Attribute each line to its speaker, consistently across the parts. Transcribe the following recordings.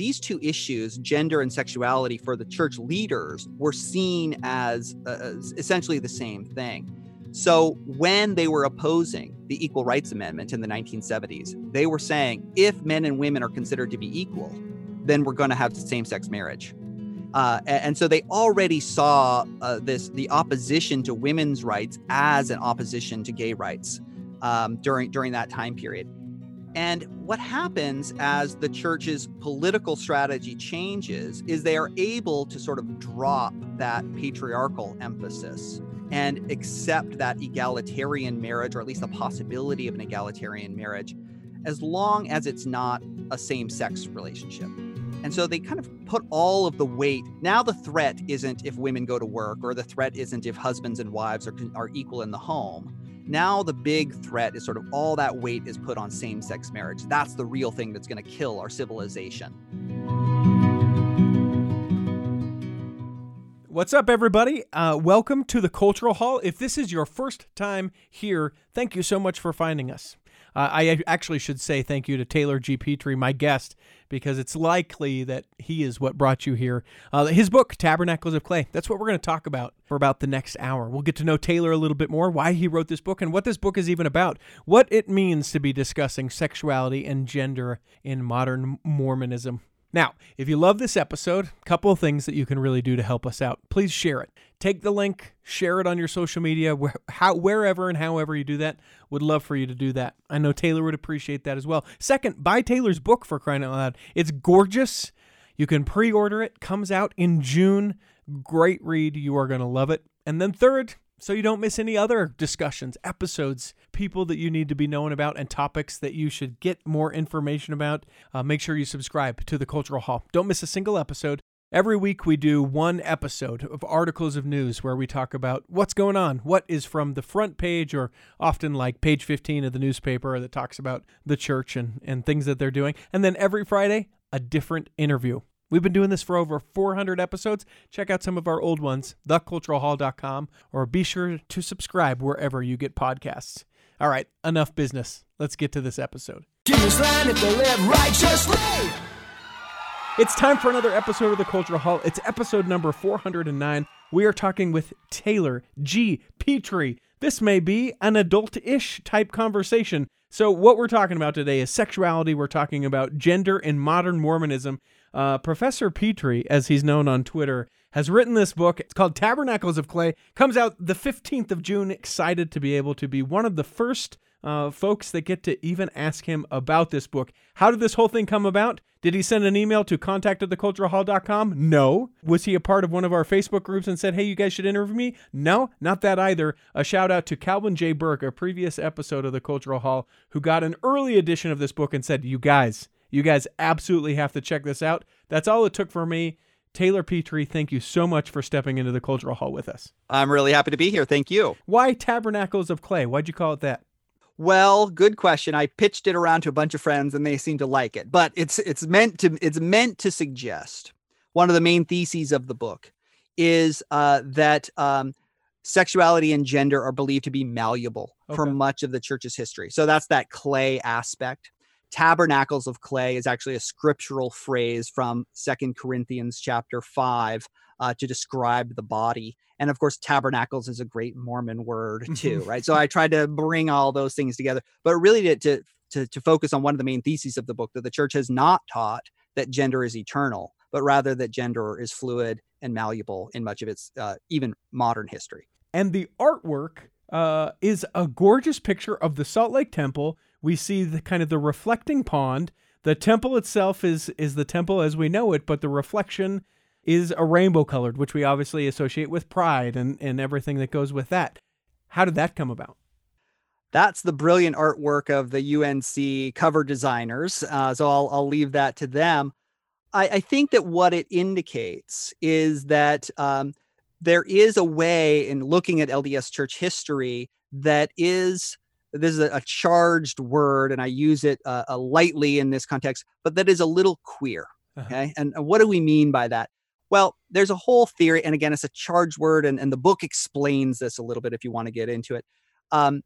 Speaker 1: these two issues, gender and sexuality, for the church leaders were seen as, uh, essentially the same thing. So when they were opposing the Equal Rights Amendment in the 1970s, they were saying if men and women are considered to be equal, then we're going to have same sex marriage. Uh, and, so they already saw uh, this the opposition to women's rights as an opposition to gay rights um, during during that time period. And what happens as the church's political strategy changes is they are able to sort of drop that patriarchal emphasis and accept that egalitarian marriage, or at least the possibility of an egalitarian marriage, as long as it's not a same sex relationship. And so they kind of put all of the weight. Now the threat isn't if women go to work, or the threat isn't if husbands and wives are, are equal in the home. Now the big threat is sort of all that weight is put on same sex marriage. That's the real thing that's going to kill our civilization.
Speaker 2: What's up, everybody? Uh, welcome to the Cultural Hall. If this is your first time here, thank you so much for finding us. Uh, I actually should say thank you to Taylor G. Petrey, my guest, because it's likely that he is what brought you here. Uh, his book, Tabernacles of Clay, that's what we're going to talk about for about the next hour. We'll get to know Taylor a little bit more, why he wrote this book, and what this book is even about, what it means to be discussing sexuality and gender in modern Mormonism. Now, if you love this episode, a couple of things that you can really do to help us out. Please share it. Take the link, share it on your social media, where, how, wherever and however you do that. Would love for you to do that. I know Taylor would appreciate that as well. Second, buy Taylor's book for crying out loud. It's gorgeous. You can pre order it, comes out in June. Great read. You are going to love it. And then third, so you don't miss any other discussions, episodes, people that you need to be knowing about, and topics that you should get more information about. Uh, make sure you subscribe to the Cultural Hall. Don't miss a single episode. Every week, we do one episode of articles of news where we talk about what's going on, what is from the front page, or often like page 15 of the newspaper that talks about the church and, and things that they're doing. And then every Friday, a different interview. We've been doing this for over 400 episodes. Check out some of our old ones, theculturalhall.com, or be sure to subscribe wherever you get podcasts. All right, enough business. Let's get to this episode. It's time for another episode of the Cultural Hall. It's episode number 409. We are talking with Taylor G. Petrey. This may be an adult ish type conversation. So, what we're talking about today is sexuality. We're talking about gender in modern Mormonism. Uh, Professor Petrey, as he's known on Twitter, has written this book. It's called Tabernacles of Clay. Comes out the 15th of June. Excited to be able to be one of the first uh, folks that get to even ask him about this book. How did this whole thing come about? Did he send an email to contact at theculturalhall.com? No. Was he a part of one of our Facebook groups and said, hey, you guys should interview me? No, not that either. A shout out to Calvin J. Burke, a previous episode of the Cultural Hall, who got an early edition of this book and said, you guys, you guys absolutely have to check this out. That's all it took for me. Taylor Petrey, thank you so much for stepping into the Cultural Hall with us.
Speaker 1: I'm really happy to be here. Thank you.
Speaker 2: Why Tabernacles of Clay? Why'd you call it that?
Speaker 1: Well, good question. I pitched it around to a bunch of friends and they seemed to like it. But it's it's meant to it's meant to suggest one of the main theses of the book is uh, that um, sexuality and gender are believed to be malleable okay. for much of the church's history. So that's that clay aspect tabernacles of clay is actually a scriptural phrase from second corinthians chapter 5 uh, to describe the body. And of course tabernacles is a great mormon word too right? So i tried to bring all those things together but really to, to to to focus on one of the main theses of the book that the church has not taught that gender is eternal but rather that gender is fluid and malleable in much of its uh, even modern history.
Speaker 2: And the artwork uh, is a gorgeous picture of the salt lake temple we see the kind of the reflecting pond. The temple itself is is the temple as we know it, but the reflection is a rainbow colored, which we obviously associate with pride and, and everything that goes with that. How did that come about?
Speaker 1: That's the brilliant artwork of the UNC cover designers. Uh, so I'll, I'll leave that to them. I, I think that what it indicates is that um, there is a way in looking at LDS church history that is this is a, charged word and I use it uh, uh, lightly in this context, but that is a little queer. Uh-huh. Okay. Uh-huh. And, and what do we mean by that? Well, there's a whole theory. And again, it's a charged word, and, and the book explains this a little bit if you want to get into it. Um,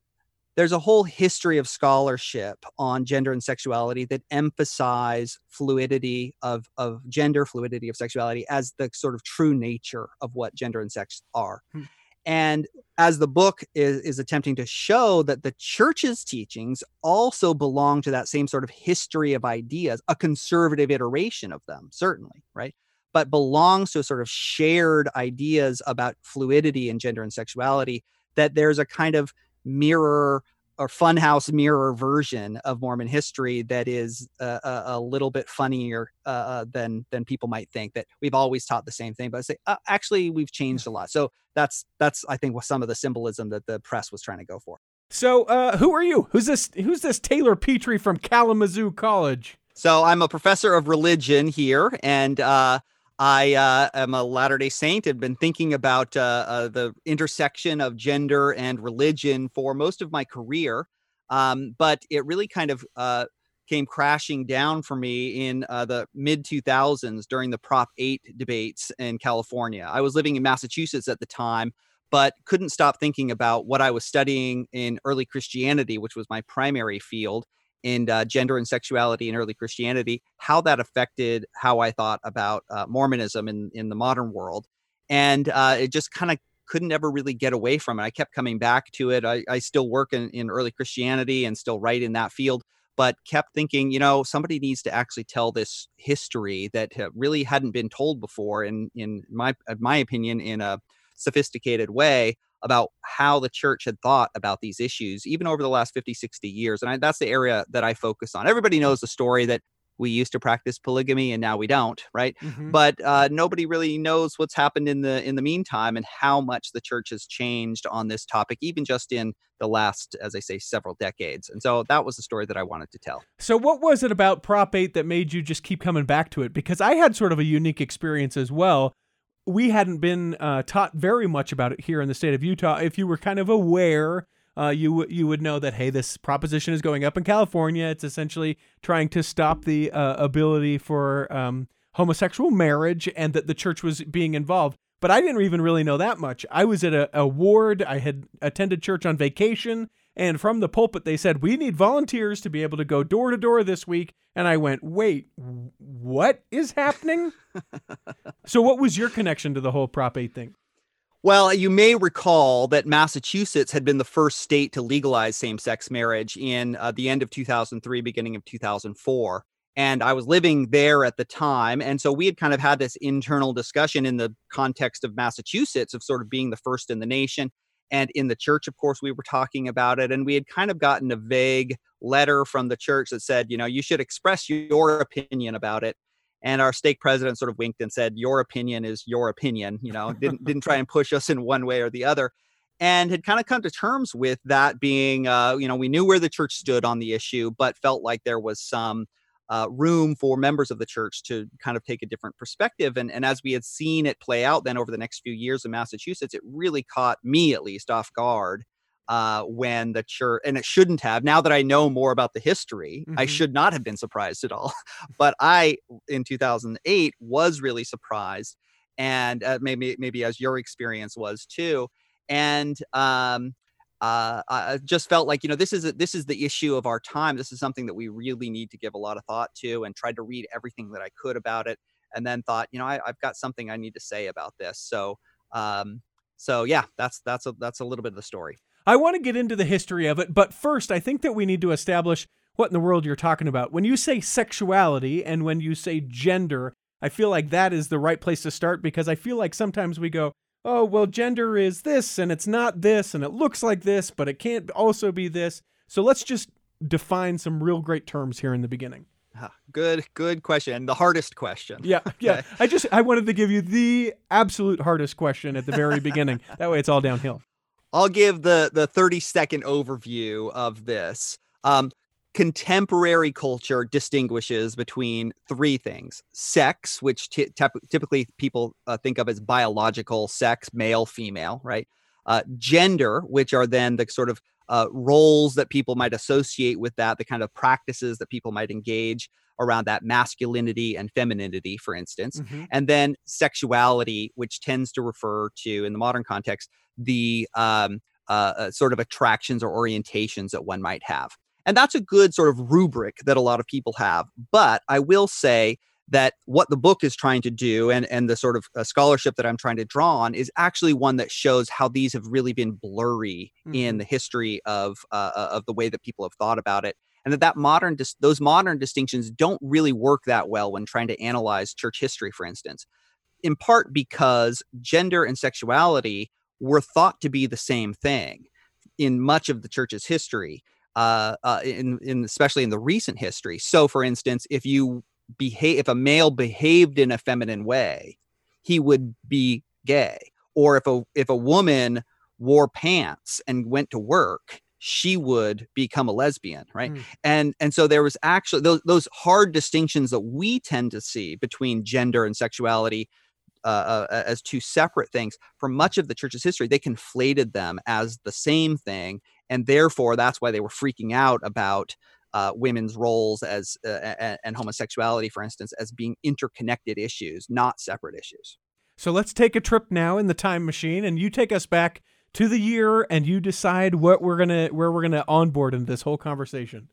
Speaker 1: there's a whole history of scholarship on gender and sexuality that emphasize fluidity of, of gender, fluidity of sexuality as the sort of true nature of what gender and sex are. Hmm. And as the book is, is attempting to show that the church's teachings also belong to that same sort of history of ideas, a conservative iteration of them, certainly, right? But belongs to a sort of shared ideas about fluidity and gender and sexuality, that there's a kind of mirror or funhouse mirror version of Mormon history that is uh, a, a, little bit funnier uh, uh, than than people might think. That we've always taught the same thing, but I say uh, actually we've changed a lot. So that's that's I think some of the symbolism that the press was trying to go for.
Speaker 2: So uh, who are you? Who's this? Who's this Taylor Petrey from Kalamazoo College?
Speaker 1: So I'm a professor of religion here, and uh, I uh, am a Latter day Saint. I've been thinking about uh, uh, the intersection of gender and religion for most of my career. Um, but it really kind of uh, came crashing down for me in uh, the mid 2000s during the Prop 8 debates in California. I was living in Massachusetts at the time, but couldn't stop thinking about what I was studying in early Christianity, which was my primary field in uh, gender and sexuality in early Christianity, how that affected how I thought about uh, Mormonism in, in the modern world. And uh, it just kind of couldn't ever really get away from it. I kept coming back to it. I, I still work in, in early Christianity and still write in that field, but kept thinking, you know, somebody needs to actually tell this history that really hadn't been told before. In in my my opinion, in a sophisticated way about how the church had thought about these issues, even over the last 50, 60 years. And I, that's the area that I focus on. Everybody knows the story that we used to practice polygamy and now we don't right mm-hmm. but uh, nobody really knows what's happened in the in the meantime and how much the church has changed on this topic even just in the last as i say several decades and so that was the story that i wanted to tell
Speaker 2: so what was it about prop 8 that made you just keep coming back to it because i had sort of a unique experience as well we hadn't been uh, taught very much about it here in the state of Utah. If you were kind of aware, uh, you you would know that hey, this proposition is going up in California. It's essentially trying to stop the uh, ability for um, homosexual marriage, and that the church was being involved. But I didn't even really know that much. I was at a, a ward. I had attended church on vacation, and from the pulpit, they said, We need volunteers to be able to go door to door this week. And I went, Wait, what is happening? so, what was your connection to the whole Prop 8 thing?
Speaker 1: Well, you may recall that Massachusetts had been the first state to legalize same sex marriage in uh, the end of 2003, beginning of 2004. And I was living there at the time. And so we had kind of had this internal discussion in the context of Massachusetts of sort of being the first in the nation. And in the church, of course, we were talking about it. And we had kind of gotten a vague letter from the church that said, you know, you should express your opinion about it. And our stake president sort of winked and said, your opinion is your opinion, you know, didn't, didn't try and push us in one way or the other. And had kind of come to terms with that being, uh, you know, we knew where the church stood on the issue, but felt like there was some uh, room for members of the church to kind of take a different perspective. And, and as we had seen it play out then over the next few years in Massachusetts, it really caught me at least off guard uh, when the church, and it shouldn't have. Now that I know more about the history, mm-hmm. I should not have been surprised at all. but I, in 2008, was really surprised. And uh, maybe, maybe as your experience was too. And um, uh, I just felt like you know this is a, this is the issue of our time. This is something that we really need to give a lot of thought to, and tried to read everything that I could about it, and then thought, you know, I, have got something I need to say about this. So, um, so yeah, that's that's a that's a little bit of the story.
Speaker 2: I want to get into the history of it, but first, I think that we need to establish what in the world you're talking about. When you say sexuality and when you say gender, I feel like that is the right place to start because I feel like sometimes we go, oh, well, gender is this and it's not this and it looks like this, but it can't also be this. So let's just define some real great terms here in the beginning.
Speaker 1: good, good question. The hardest question.
Speaker 2: Yeah, yeah. I just I wanted to give you the absolute hardest question at the very beginning. That way, it's all downhill.
Speaker 1: I'll give the the thirty second overview of this. Um, contemporary culture distinguishes between three things sex which t- typically people uh, think of as biological sex male female right uh, gender which are then the sort of uh, roles that people might associate with that the kind of practices that people might engage around that masculinity and femininity for instance mm-hmm. and then sexuality which tends to refer to in the modern context the um, uh, uh, sort of attractions or orientations that one might have. And that's a good sort of rubric that a lot of people have. But I will say that what the book is trying to do and, and the sort of uh, scholarship that I'm trying to draw on is actually one that shows how these have really been blurry mm-hmm. in the history of, uh, uh, of the way that people have thought about it. And that, that modern dis- those modern distinctions don't really work that well when trying to analyze church history, for instance, in part because gender and sexuality were thought to be the same thing in much of the church's history uh, uh, in, in especially in the recent history. So, for instance, if you behave, if a male behaved in a feminine way, he would be gay. Or if a if a woman wore pants and went to work, she would become a lesbian, right? Mm. And and so there was actually those those hard distinctions that we tend to see between gender and sexuality uh, uh, as two separate things. For much of the church's history, they conflated them as the same thing, and therefore that's why they were freaking out about uh, women's roles as uh, and, homosexuality, for instance, as being interconnected issues, not separate issues.
Speaker 2: So let's take a trip now in the time machine, and you take us back to the year, and you decide what we're gonna where we're gonna onboard in this whole conversation.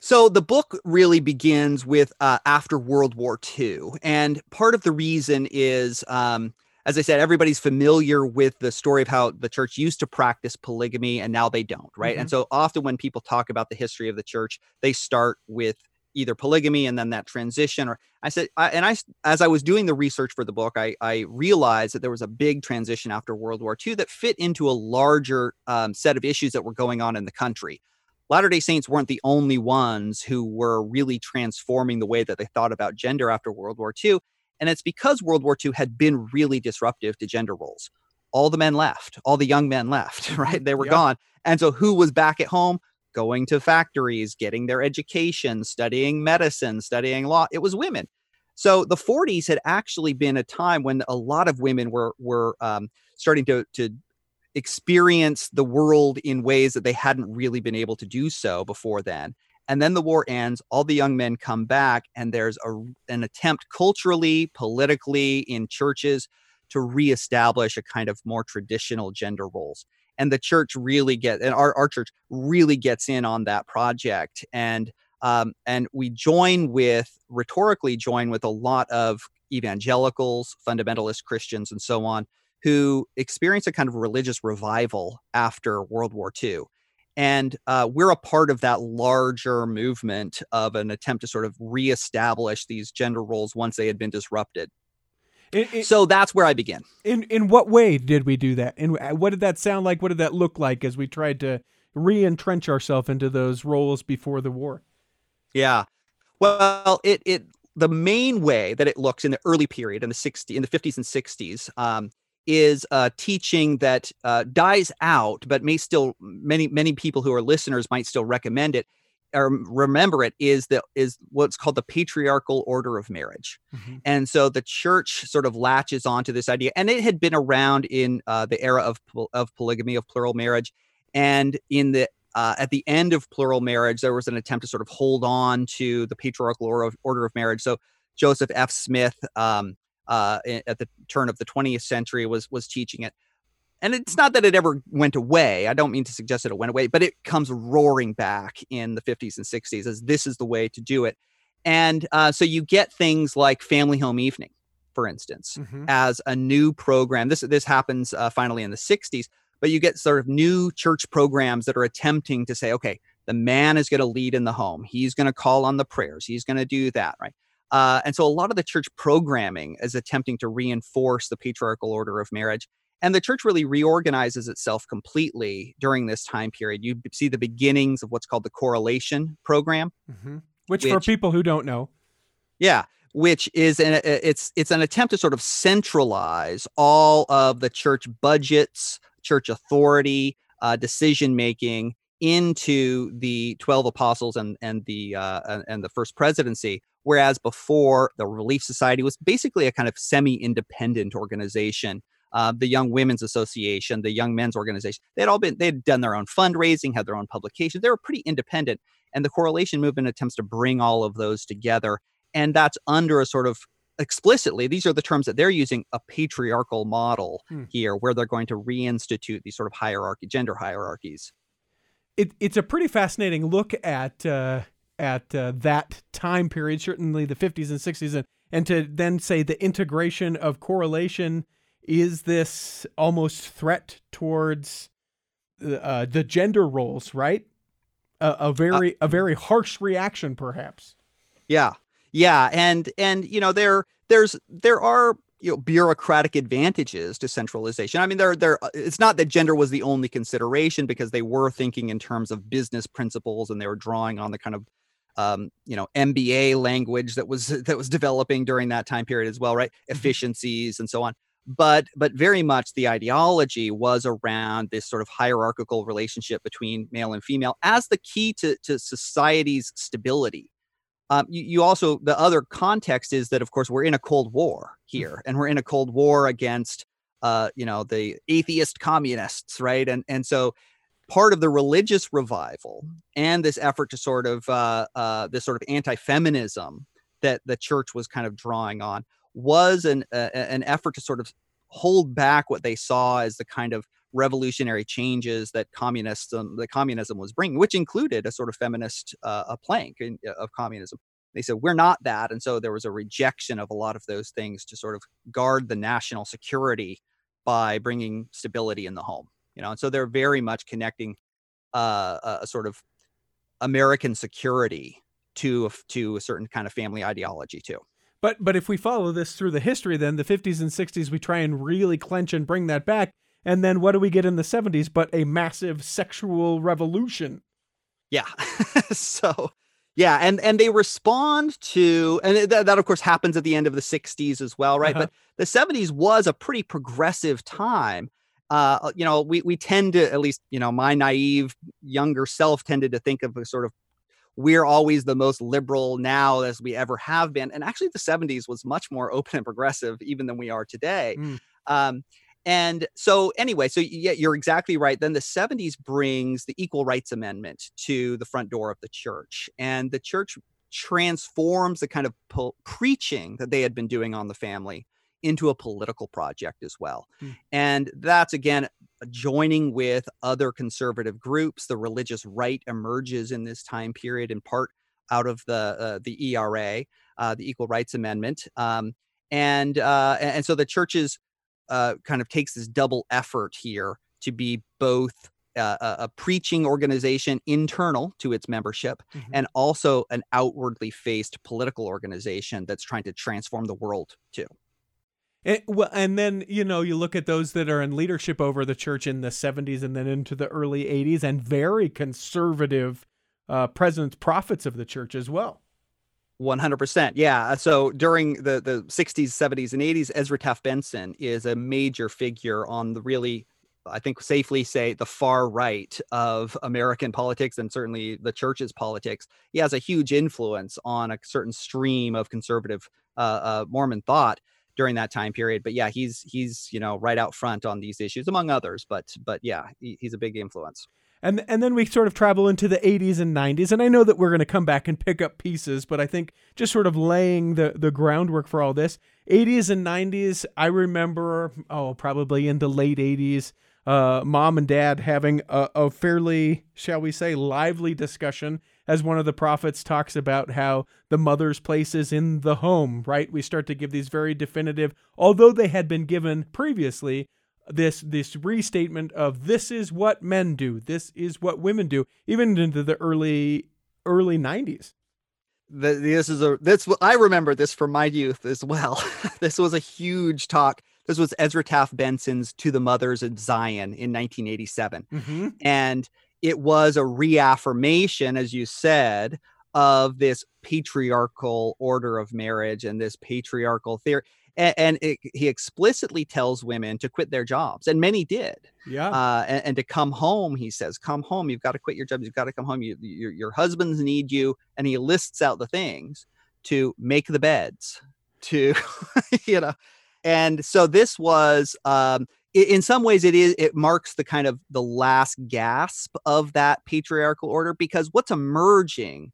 Speaker 1: So the book really begins with uh, after World War II, and part of the reason is um, as I said, everybody's familiar with the story of how the church used to practice polygamy and now they don't, right? Mm-hmm. And so often when people talk about the history of the church, they start with either polygamy and then that transition or i said I, and i as i was doing the research for the book I, I realized that there was a big transition after world war ii that fit into a larger um, set of issues that were going on in the country latter day saints weren't the only ones who were really transforming the way that they thought about gender after world war ii and it's because World War II had been really disruptive to gender roles. All the men left, all the young men left, right? They were gone. And so who was back at home? Going to factories, getting their education, studying medicine, studying law. It was women. So the 40s had actually been a time when a lot of women were were um, starting to to experience the world in ways that they hadn't really been able to do so before then. And then the war ends, all the young men come back, and there's a, an attempt culturally, politically, in churches to reestablish a kind of more traditional gender roles. And the church really get, and our, our church really gets in on that project. And um, and we join with rhetorically join with a lot of evangelicals, fundamentalist Christians, and so on, who experience a kind of religious revival after World War II and uh, we're a part of that larger movement of an attempt to sort of reestablish these gender roles once they had been disrupted. It, it, so that's where I begin.
Speaker 2: In in what way did we do that? And what did that sound like? What did that look like as we tried to re-entrench ourselves into those roles before the war?
Speaker 1: Yeah. Well, it it the main way that it looks in the early period in the 60 in the 50s and 60s um, is a teaching that uh, dies out, but may still many many people who are listeners might still recommend it or remember it is that is what's called the patriarchal order of marriage. Mm-hmm. and so the church sort of latches onto this idea and it had been around in uh, the era of of polygamy of plural marriage and in the uh, at the end of plural marriage there was an attempt to sort of hold on to the patriarchal order of, order of marriage. So joseph f. Smith um, uh, at the turn of the 20th century was was teaching it. And it's not that it ever went away. I don't mean to suggest that it went away but it comes roaring back in the 50s and 60s as this is the way to do it. And uh, so you get things like family home evening for instance mm-hmm. as a new program. This this happens uh, finally in the 60s but you get sort of new church programs that are attempting to say okay the man is going to lead in the home. He's going to call on the prayers. He's going to do that right uh, and so a lot of the church programming is attempting to reinforce the patriarchal order of marriage. And the church really reorganizes itself completely during this time period. You see the beginnings of what's called the correlation program,
Speaker 2: mm-hmm. which, which, for people who don't know,
Speaker 1: yeah, which is an it's it's an attempt to sort of centralize all of the church budgets, church authority, uh, decision making into the 12 apostles and and the uh, and the first presidency whereas before the relief society was basically a kind of semi-independent organization uh, the young women's association the young men's organization they had all been they had done their own fundraising had their own publications they were pretty independent and the correlation movement attempts to bring all of those together and that's under a sort of explicitly, these are the terms that they're using a patriarchal model hmm. here, where they're going to reinstitute these sort of hierarchy, gender hierarchies.
Speaker 2: It, it's a pretty fascinating look at uh, at uh, that time period, certainly the 50s and 60s, and, and to then say the integration of correlation is this almost threat towards uh, the gender roles, right? A, a very uh, a very harsh reaction, perhaps.
Speaker 1: Yeah, yeah, and and you know there there's there are you know bureaucratic advantages to centralization. I mean, there there it's not that gender was the only consideration because they were thinking in terms of business principles and they were drawing on the kind of um, you know MBA language that was that was developing during that time period as well, right? Mm-hmm. Efficiencies and so on but but very much the ideology was around this sort of hierarchical relationship between male and female as the key to, to society's stability um, you, you, also the other context is that of course we're in a cold war here and we're in a cold war against uh, you know the atheist communists right and and so part of the religious revival and this effort to sort of uh, uh, this sort of anti-feminism that the church was kind of drawing on was an uh, an effort to sort of hold back what they saw as the kind of revolutionary changes that communism the communism was bringing, which included a sort of feminist uh, a plank in, uh, of communism. They said we're not that, and so there was a rejection of a lot of those things to sort of guard the national security by bringing stability in the home. You know, and so they're very much connecting uh, a, a sort of American security to to a certain kind of family ideology too.
Speaker 2: But but if we follow this through the history, then the 50s and 60s we try and really clench and bring that back, and then what do we get in the 70s but a massive sexual revolution?
Speaker 1: Yeah. so yeah, and and they respond to, and that, that of course happens at the end of the '60s as well, right? Uh-huh. But the '70s was a pretty progressive time. Uh, you know, we we tend to, at least you know, my naive younger self tended to think of a sort of we're always the most liberal now as we ever have been. And actually, the 70s was much more open and progressive even than we are today. Mm. Um, and so, anyway, so yeah, you're exactly right. Then the 70s brings the Equal Rights Amendment to the front door of the church, and the church transforms the kind of po- preaching that they had been doing on the family into a political project as well. Mm. And that's again joining with other conservative groups. The religious right emerges in this time period in part out of the uh, the ERA, uh, the Equal Rights Amendment, um, and uh, and so the churches uh, kind of takes this double effort here to be both. Uh, a, a, preaching organization internal to its membership mm-hmm. and also an outwardly faced political organization that's trying to transform the world too.
Speaker 2: And, well, and then you know you look at those that are in leadership over the church in the 70s and then into the early 80s, and very conservative uh, presidents, prophets of the church as well.
Speaker 1: 100%. Yeah. So during the, the 60s, 70s, and 80s, Ezra Taft Benson is a major figure on the really, I think, safely say the far right of American politics and certainly the church's politics. He has a huge influence on a certain stream of conservative uh, uh, Mormon thought during that time period. But yeah, he's he's you know right out front on these issues among others. But but yeah, he, he's a big influence.
Speaker 2: And and then we sort of travel into the 80s and 90s, and I know that we're going to come back and pick up pieces, but I think just sort of laying the the groundwork for all this. 80s and 90s, I remember oh probably in the late 80s. Uh, mom and dad having a, a fairly, shall we say, lively discussion as one of the prophets talks about how the mother's place is in the home, right? We start to give these very definitive, although they had been given previously, this this restatement of this is what men do, this is what women do, even into the early early 90s.
Speaker 1: The, this is a this I remember this from my youth as well. this was a huge talk. This was Ezra Taft Benson's "To the Mothers of Zion" in 1987, mm-hmm. and it was a reaffirmation, as you said, of this patriarchal order of marriage and this patriarchal theory. And, and it, he explicitly tells women to quit their jobs, and many did.
Speaker 2: Yeah.
Speaker 1: Uh, and, and, to come home, he says, "Come home. You've got to quit your jobs. You've got to come home. You, your, your husbands need you." And he lists out the things to make the beds, to you know. And so this was um, in some ways it is it marks the kind of the last gasp of that patriarchal order because what's emerging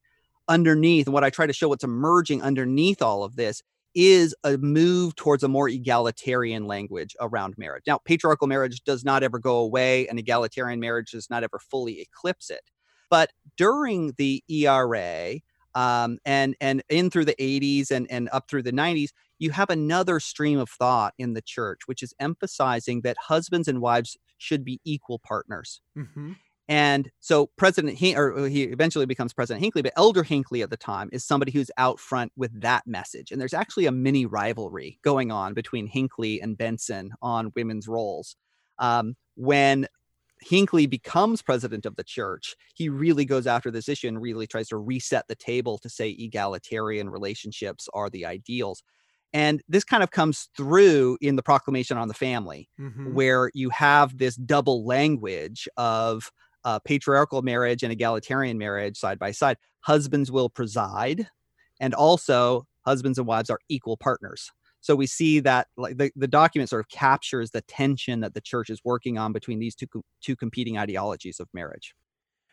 Speaker 1: underneath what i try to show what's emerging underneath all of this is a move towards a more egalitarian language around marriage. Now, patriarchal marriage does not ever go away, and egalitarian marriage does not ever fully eclipse it. But during the ERA, um, and and in through the 80s and and up through the 90s, you have another stream of thought in the church, which is emphasizing that husbands and wives should be equal partners. Mm-hmm. And so President Hin- or he eventually becomes President Hinckley, but Elder Hinckley at the time is somebody who's out front with that message. And there's actually a mini rivalry going on between Hinckley and Benson on women's roles. Um, when Hinckley becomes president of the church, he really goes after this issue and really tries to reset the table to say egalitarian relationships are the ideals. And this kind of comes through in the proclamation on the family, mm-hmm. where you have this double language of uh, patriarchal marriage and egalitarian marriage side by side. Husbands will preside, and also husbands and wives are equal partners. So we see that like the, the document sort of captures the tension that the church is working on between these two two competing ideologies of marriage.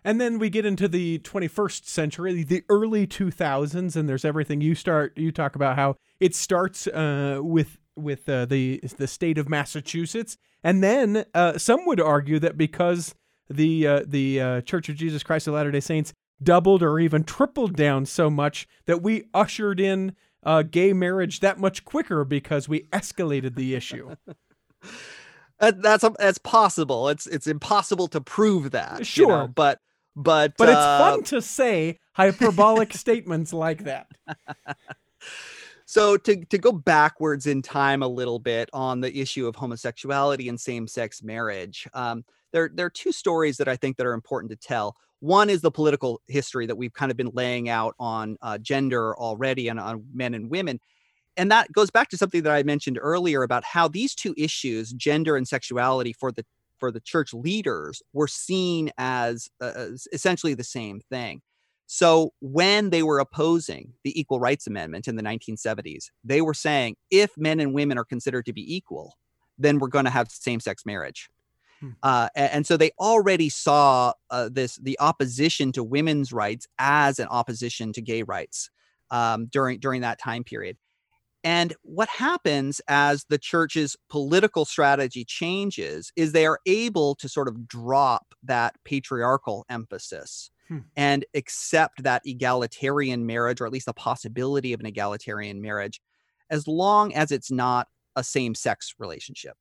Speaker 2: And then we get into the 21st century, the early 2000s, and there's everything you start. You talk about how it starts uh, with with uh, the the state of Massachusetts, and then uh, some would argue that because the uh, the uh, Church of Jesus Christ of Latter Day Saints doubled or even tripled down so much that we ushered in uh, gay marriage that much quicker because we escalated the issue.
Speaker 1: that's that's possible. It's it's impossible to prove that.
Speaker 2: Sure,
Speaker 1: you know, but but
Speaker 2: but it's uh, fun to say hyperbolic statements like that.
Speaker 1: So to to go backwards in time a little bit on the issue of homosexuality and same-sex marriage, um, there there are two stories that I think that are important to tell. One is the political history that we've kind of been laying out on uh, gender already and on men and women. And that goes back to something that I mentioned earlier about how these two issues, gender and sexuality, for the for the church leaders, were seen as, uh, as essentially the same thing. So when they were opposing the Equal Rights Amendment in the 1970s, they were saying if men and women are considered to be equal, then we're going to have same-sex marriage. Hmm. Uh, and, so they already saw uh, this the opposition to women's rights as an opposition to gay rights um, during during that time period. And what happens as the church's political strategy changes is they are able to sort of drop that patriarchal emphasis hmm. and accept that egalitarian marriage, or at least the possibility of an egalitarian marriage, as long as it's not a same sex relationship.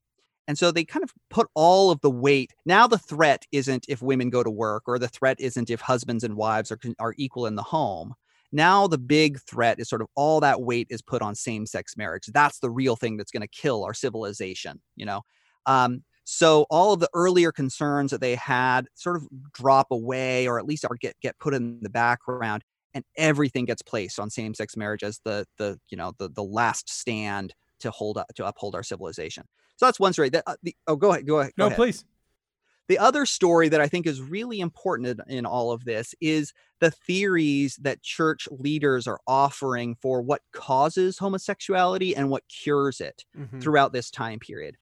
Speaker 1: And so they kind of put all of the weight. Now the threat isn't if women go to work, or the threat isn't if husbands and wives are, are equal in the home. Now the big threat is sort of all that weight is put on same-sex marriage. That's the real thing that's going to kill our civilization. You know, um, so all of the earlier concerns that they had sort of drop away, or at least are get get put in the background, and everything gets placed on same-sex marriage as the the you know the the last stand to hold up to uphold our civilization. So that's one story. That uh, the, oh, go ahead, go ahead. Go
Speaker 2: no,
Speaker 1: ahead.
Speaker 2: please.
Speaker 1: The other story that I think is really important in, all of this is the theories that church leaders are offering for what causes homosexuality and what cures it mm-hmm. throughout this time period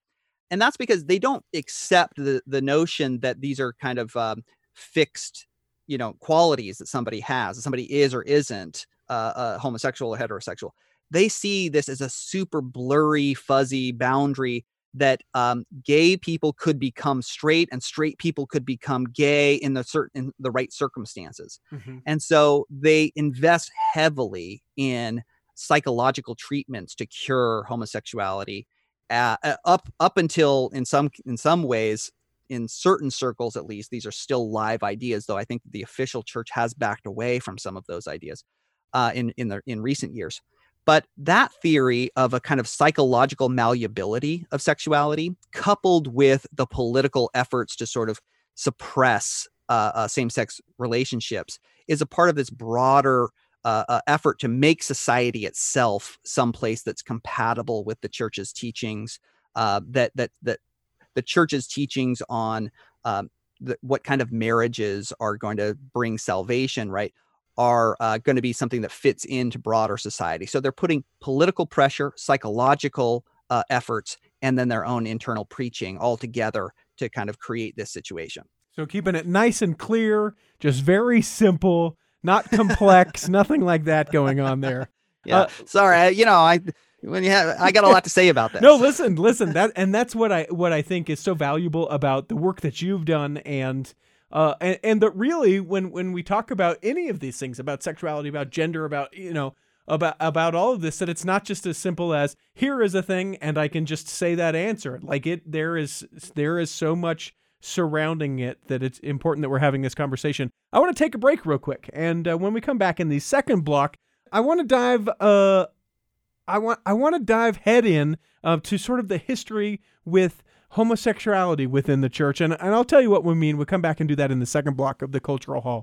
Speaker 1: and that's because they don't accept the the notion that these are kind of um, fixed you know qualities that somebody has that somebody is or isn't uh, uh, homosexual or heterosexual they see this as a super blurry fuzzy boundary that um, gay people could become straight and straight people could become gay in the certain in the right circumstances mm-hmm. and so they invest heavily in psychological treatments to cure homosexuality uh, up up until in some in some ways in certain circles at least these are still live ideas though i think the official church has backed away from some of those ideas uh, in in the in recent years but that theory of a kind of psychological malleability of sexuality coupled with the political efforts to sort of suppress uh, uh, same-sex relationships is a part of this broader uh, uh, effort to make society itself someplace that's compatible with the church's teachings. Uh, that that that the church's teachings on um, the, what kind of marriages are going to bring salvation, right, are uh, going to be something that fits into broader society. So they're putting political pressure, psychological uh, efforts, and then their own internal preaching all together to kind of create this situation.
Speaker 2: So keeping it nice and clear, just very simple not complex, nothing like that going on there.
Speaker 1: Yeah, uh, sorry. You know, I When you have, I got a lot to say about that.
Speaker 2: no, listen, listen. That and that's what I what I think is so valuable about the work that you've done, and uh, and, and that really when when we talk about any of these things about sexuality, about gender, about you know about about all of this, that it's not just as simple as here is a thing, and I can just say that answer. Like it, there is there is so much surrounding it that it's important that we're having this conversation. I want to take a break real quick, and uh, when we come back in the second block, I want to dive. Uh, I want I want to dive head in uh, to sort of the history with homosexuality within the church, and and I'll tell you what we mean. We'll come back and do that in the second block of the cultural hall.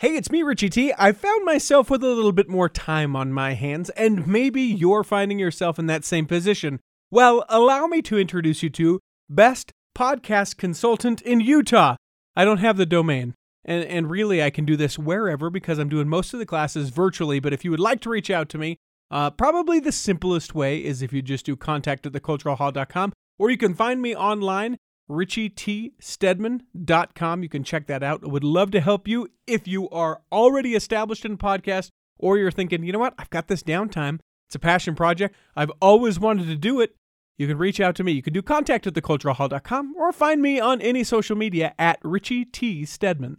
Speaker 2: Hey, it's me, Richie T. I found myself with a little bit more time on my hands, and maybe you're finding yourself in that same position. Well, allow me to introduce you to Best Podcast Consultant in Utah. I don't have the domain. And, and really, I can do this wherever because I'm doing most of the classes virtually. But if you would like to reach out to me, uh, probably the simplest way is if you just do contact at theculturalhall.com, or you can find me online, richietstedman.com. You can check that out. I would love to help you if you are already established in podcast or you're thinking, you know what, I've got this downtime. It's a passion project. I've always wanted to do it you can reach out to me. You can do contact at theculturalhall.com or find me on any social media at Richie T. Stedman.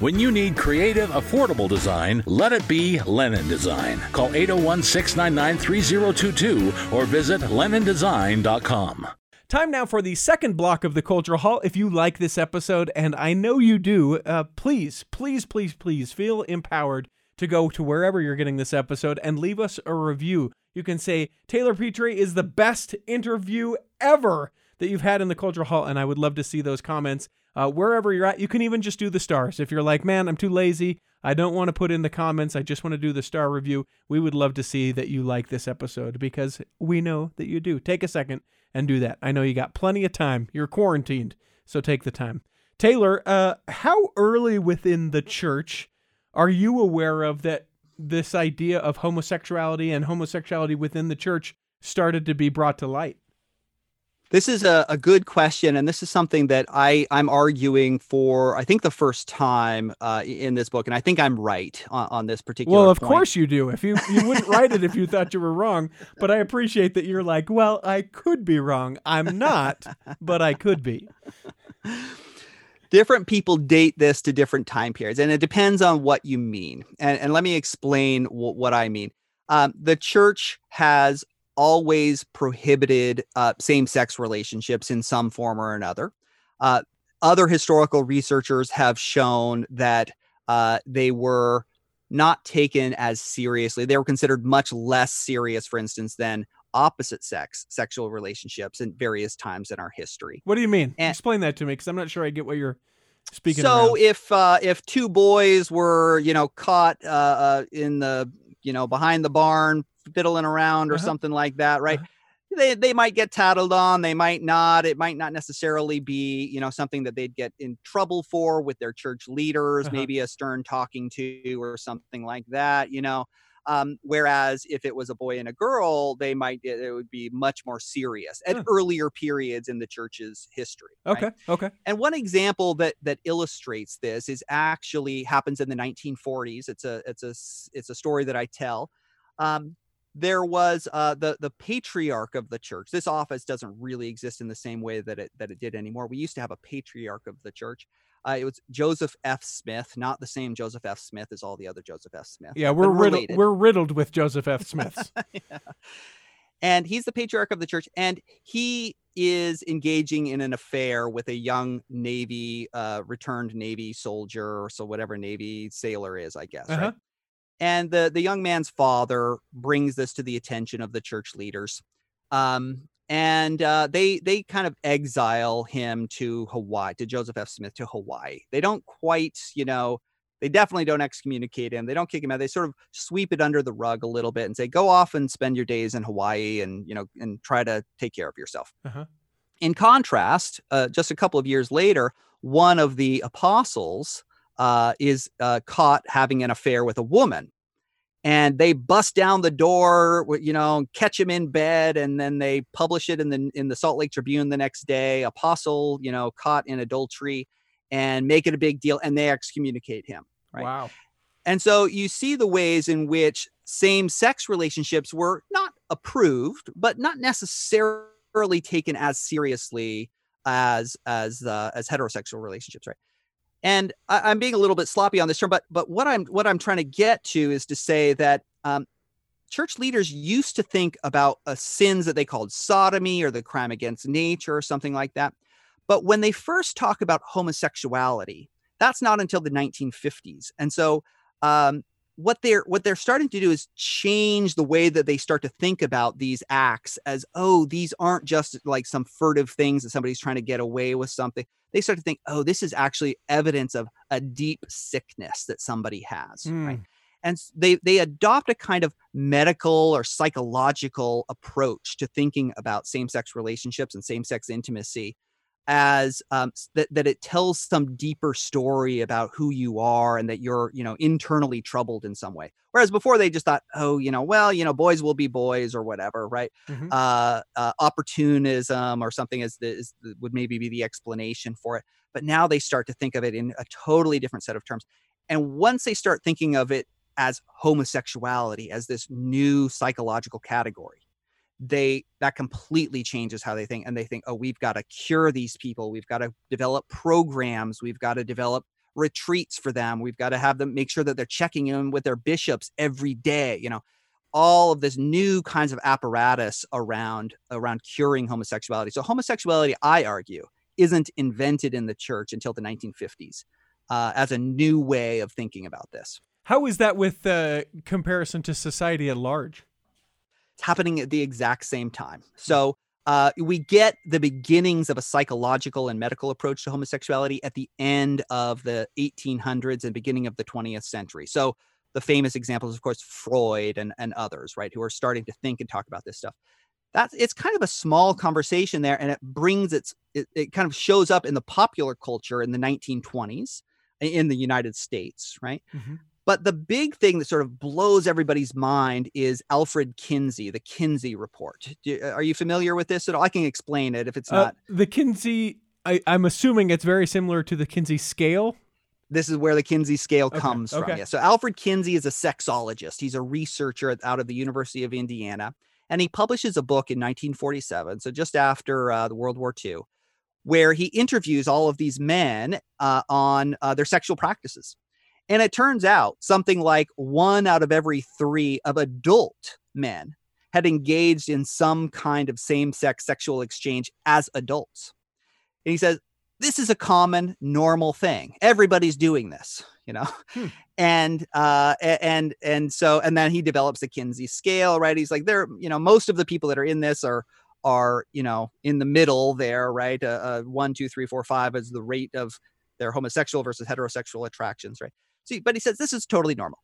Speaker 3: When you need creative, affordable design, let it be Lennon Design. Call 801 699 3022 or visit LennonDesign.com.
Speaker 2: Time now for the second block of the Cultural Hall. If you like this episode, and I know you do, uh, please, please, please, please feel empowered to go to wherever you're getting this episode and leave us a review. You can say, Taylor Petrey is the best interview ever that you've had in the Cultural Hall, and I would love to see those comments uh, wherever you're at. You can even just do the stars. If you're like, man, I'm too lazy, I don't want to put in the comments, I just want to do the star review, we would love to see that you like this episode because we know that you do. Take a second and do that. I know you got plenty of time. You're quarantined, so take the time. Taylor, uh, how early within the church are you aware of that this idea of homosexuality and homosexuality within the church started to be brought to light?
Speaker 1: This is a, a good question, and this is something that I I'm arguing for. I think the first time uh, in this book, and I think I'm right on, on this particular.
Speaker 2: Well, of
Speaker 1: point.
Speaker 2: course you do. If you you wouldn't write it if you thought you were wrong, but I appreciate that you're like, well, I could be wrong. I'm not, but I could be.
Speaker 1: different people date this to different time periods, and it depends on what you mean. And and let me explain w- what I mean. Um, the church has always prohibited uh, same sex relationships in some form or another. Uh, other historical researchers have shown that uh, they were not taken as seriously. They were considered much less serious, for instance, than opposite sex sexual relationships in various times in our history.
Speaker 2: What do you mean? And, Explain that to me because I'm not sure I get what you're speaking.
Speaker 1: So
Speaker 2: around.
Speaker 1: if uh, if two boys were you know caught uh, uh, in the you know behind the barn fiddling around or uh-huh. something like that, right? Uh-huh. They, they might get tattled on, they might not. It might not necessarily be, you know, something that they'd get in trouble for with their church leaders, uh-huh. maybe a stern talking to or something like that, you know. Um, whereas if it was a boy and a girl, they might it would be much more serious at huh. earlier periods in the church's history.
Speaker 2: Okay,
Speaker 1: right?
Speaker 2: okay.
Speaker 1: And one example that that illustrates this is actually happens in the 1940s. It's a it's a it's a story that I tell. Um, there was uh, the the patriarch of the church. This office doesn't really exist in the same way that it that it did anymore. We used to have a patriarch of the church. Uh, it was Joseph F. Smith, not the same Joseph F. Smith as all the other Joseph F. Smith.
Speaker 2: Yeah, we're riddled. We're riddled with Joseph F. Smiths. yeah.
Speaker 1: And he's the patriarch of the church, and he is engaging in an affair with a young Navy, uh, returned Navy soldier, or so whatever Navy sailor is, I guess. Uh-huh. Right? And the, the young man's father brings this to the attention of the church leaders. Um, and uh, they they kind of exile him to Hawaii, to Joseph F. Smith to Hawaii. They don't quite, you know, They definitely don't excommunicate him. They don't kick him out. They sort of sweep it under the rug a little bit and say, "Go off and spend your days in Hawaii, and you know, and try to take care of yourself." Uh-huh. In contrast, uh, just a couple of years later, one of the apostles uh, is uh, caught having an affair with a woman, and they bust down the door, you know, catch him in bed, and then they publish it in the in the Salt Lake Tribune the next day. Apostle, you know, caught in adultery, and make it a big deal, and they excommunicate him. Right?
Speaker 2: Wow.
Speaker 1: And so you see the ways in which same-sex relationships were not approved, but not necessarily taken as seriously as as uh, as heterosexual relationships, right? And I, am being a little bit sloppy on this term, but but what I'm what I'm trying to get to is to say that um, church leaders used to think about uh, sins that they called sodomy or the crime against nature or something like that. But when they first talk about homosexuality, that's not until the 1950s. And so um, what they're what they're starting to do is change the way that they start to think about these acts as oh these aren't just like some furtive things that somebody's trying to get away with something they start to think oh this is actually evidence of a deep sickness that somebody has mm. right and they they adopt a kind of medical or psychological approach to thinking about same-sex relationships and same-sex intimacy as um, that that it tells some deeper story about who you are and that you're you know internally troubled in some way. Whereas before they just thought oh you know well you know boys will be boys or whatever right? Mm-hmm. uh, uh, opportunism or something is, is would maybe be the explanation for it. But now they start to think of it in a totally different set of terms. And once they start thinking of it as homosexuality as this new psychological category they that completely changes how they think and they think oh we've got to cure these people. We've got to develop programs. We've got to develop retreats for them. We've got to have them make sure that they're checking in with their bishops every day you know? All of this new kinds of apparatus around around curing homosexuality. So homosexuality i argue isn't invented in the church until the 1950s uh, as a new way of thinking about this.
Speaker 2: How is that with uh, comparison to society at large
Speaker 1: it's happening at the exact same time. So uh, we get the beginnings of a psychological and medical approach to homosexuality at the end of the 1800s and beginning of the 20th century. So the famous examples, of course, Freud and, and others, right, who are starting to think and talk about this stuff. That's it's kind of a small conversation there, and it brings its it, it kind of shows up in the popular culture in the 1920s in the United States, right? Mm-hmm. But the big thing that sort of blows everybody's mind is Alfred Kinsey, the Kinsey Report. Do, uh, are you familiar with this at all? I can explain it if it's uh, not.
Speaker 2: The Kinsey, I, am assuming it's very similar to the Kinsey scale.
Speaker 1: This is where the Kinsey scale okay. comes okay. from. Yeah. So Alfred Kinsey is a sexologist. He's a researcher out of the University of Indiana, and he publishes a book in 1947, so just after uh, the World War II, where he interviews all of these men uh, on uh, their sexual practices. And it turns out something like one out of every three of adult men had engaged in some kind of same sex sexual exchange as adults. And he says, this is a common, normal thing. Everybody's doing this, you know? Hmm. And, uh, and, and so, and then he develops the Kinsey scale, right? He's like, there, you know, most of the people that are in this are, are, you know, in the middle there, right? Uh, uh, one, two, three, four, five is the rate of their homosexual versus heterosexual attractions, right? See, but he says this is totally normal.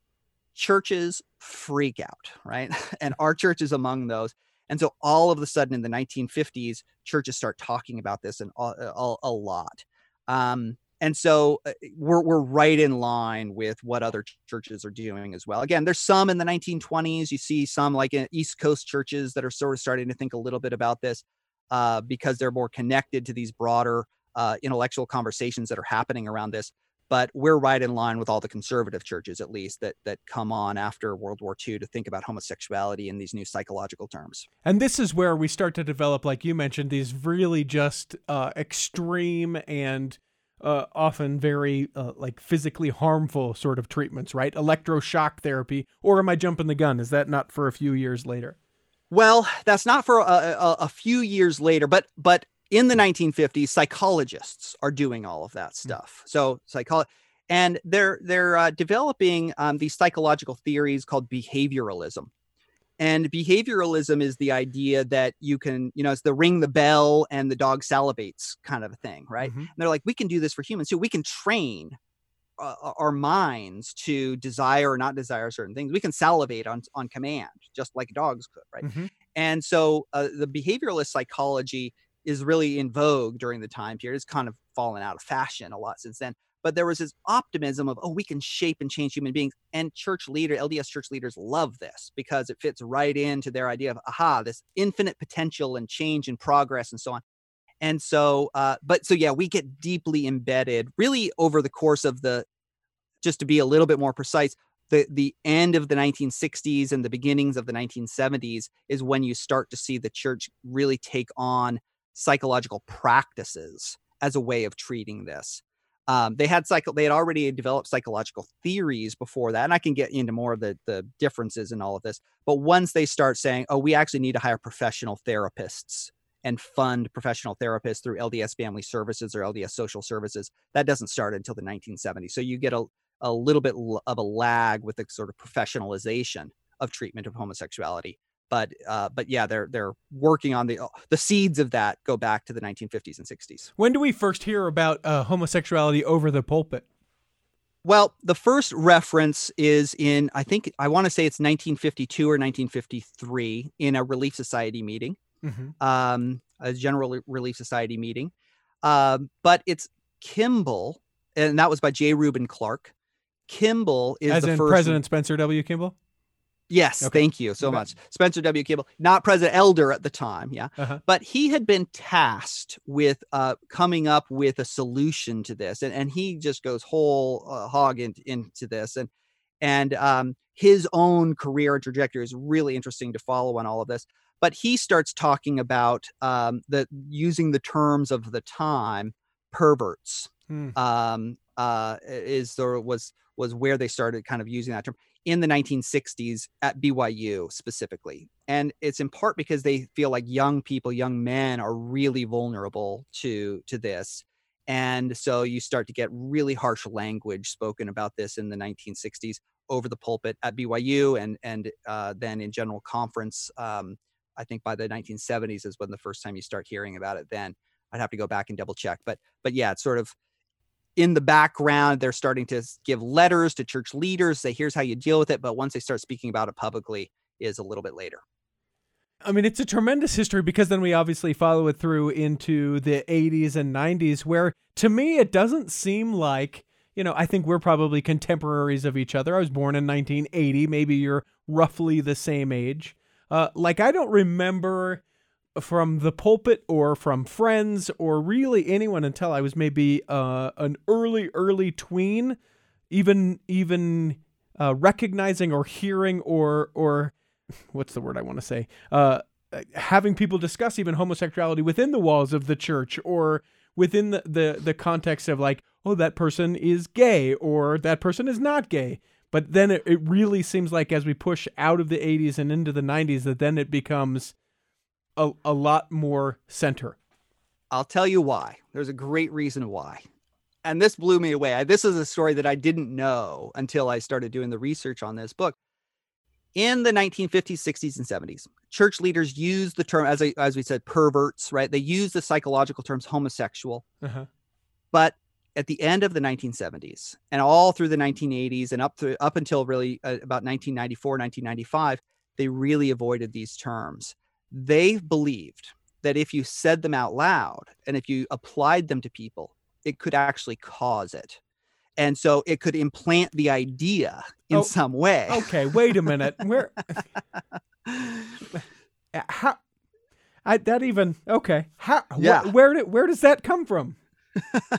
Speaker 1: Churches freak out, right? and our church is among those. And so all of a sudden in the 1950s, churches start talking about this and a, lot. Um, and so uh, we're, we're right in line with what other churches are doing as well. Again, there's some in the 1920s. You see some like East Coast churches that are sort of starting to think a little bit about this uh, because they're more connected to these broader uh, intellectual conversations that are happening around this but we're right in line with all the conservative churches at least that that come on after world war ii to think about homosexuality in these new psychological terms.
Speaker 2: And this is where we start to develop like you mentioned these really just uh, extreme and uh, often very uh, like physically harmful sort of treatments right? Electroshock therapy or am i jumping the gun? Is that not for a few years later?
Speaker 1: Well that's not for a, a, a few years later but but in the 1950s, psychologists are doing all of that mm. stuff. So psychology, and they're they're uh, developing um, these psychological theories called behavioralism. And behavioralism is the idea that you can, you know, it's the ring the bell and the dog salivates kind of a thing, right? Mm-hmm. And they're like, we can do this for humans too. We can train uh, our minds to desire or not desire certain things. We can salivate on on command, just like dogs could, right? Mm-hmm. And so uh, the behavioralist psychology is really in vogue during the time period. It's kind of fallen out of fashion a lot since then. But there was this optimism of, oh, we can shape and change human beings. And church leader, LDS church leaders love this because it fits right into their idea of, aha, this infinite potential and change and progress and so on. And so, uh, but so yeah, we get deeply embedded really over the course of the, just to be a little bit more precise, the the end of the 1960s and the beginnings of the 1970s is when you start to see the church really take on psychological practices as a way of treating this. Um, they had cycle they had already developed psychological theories before that and i can get into more of the the differences in all of this but once they start saying oh we actually need to hire professional therapists and fund professional therapists through lds family services or lds social services that doesn't start until the 1970s so you get a, a little bit of a lag with the sort of professionalization of treatment of homosexuality but uh, but yeah, they're they're working on the the seeds of that go back to the 1950s and 60s.
Speaker 2: When do we first hear about uh, homosexuality over the pulpit?
Speaker 1: Well, the first reference is in I think I want to say it's 1952 or 1953 in a Relief Society meeting, mm-hmm. um, a General Relief Society meeting, um, but it's Kimball, and that was by J. Reuben Clark. Kimball is
Speaker 2: as
Speaker 1: the
Speaker 2: in
Speaker 1: first
Speaker 2: President Spencer W. Kimball.
Speaker 1: Yes, okay. thank you so okay. much. Spencer W. Kimball, not President Elder at the time, yeah. Uh-huh. But he had been tasked with uh, coming up with a solution to this. And, and he just goes whole uh, hog in, into this. And, and um, his own career and trajectory is really interesting to follow on all of this. But he starts talking about um, the using the terms of the time, perverts. Hmm. Um, uh, is there was was where they started kind of using that term in the 1960s at BYU specifically. And it's in part because they feel like young people, young men are really vulnerable to to this. And so you start to get really harsh language spoken about this in the 1960s over the pulpit at BYU and and uh, then in general conference. Um, I think by the 1970s is when the first time you start hearing about it. Then I'd have to go back and double check, but but yeah, it's sort of in the background they're starting to give letters to church leaders say here's how you deal with it but once they start speaking about it publicly is a little bit later
Speaker 2: I mean, it's a tremendous history because then we obviously follow it through into the 80s and 90s, where to me, it doesn't seem like, you know, I think we're probably contemporaries of each other. I was born in 1980. Maybe you're roughly the same age. Uh, like, I don't remember from the pulpit or from friends or really anyone until I was maybe uh, an early, early tween, even even uh, recognizing or hearing or or what's the word I want to say, uh, having people discuss even homosexuality within the walls of the church or within the, the the context of like, oh, that person is gay or that person is not gay. But then it, it really seems like as we push out of the 80s and into the 90s that then it becomes a, a lot more center.
Speaker 1: I'll tell you why. There's a great reason why. And this blew me away. This is a story that I didn't know until I started doing the research on this book. In the 1950s, 60s, and 70s, church leaders used the term, as, I, as we said, perverts, right? They used the psychological terms homosexual. Uh-huh. But at the end of the 1970s and all through the 1980s and up through up until really uh, about 1994 1995 they really avoided these terms they believed that if you said them out loud and if you applied them to people, it could actually cause it. And so it could implant the idea in oh, some way.
Speaker 2: Okay, wait a minute. Where uh, how I that even okay. How yeah. wh- where did where does that come from?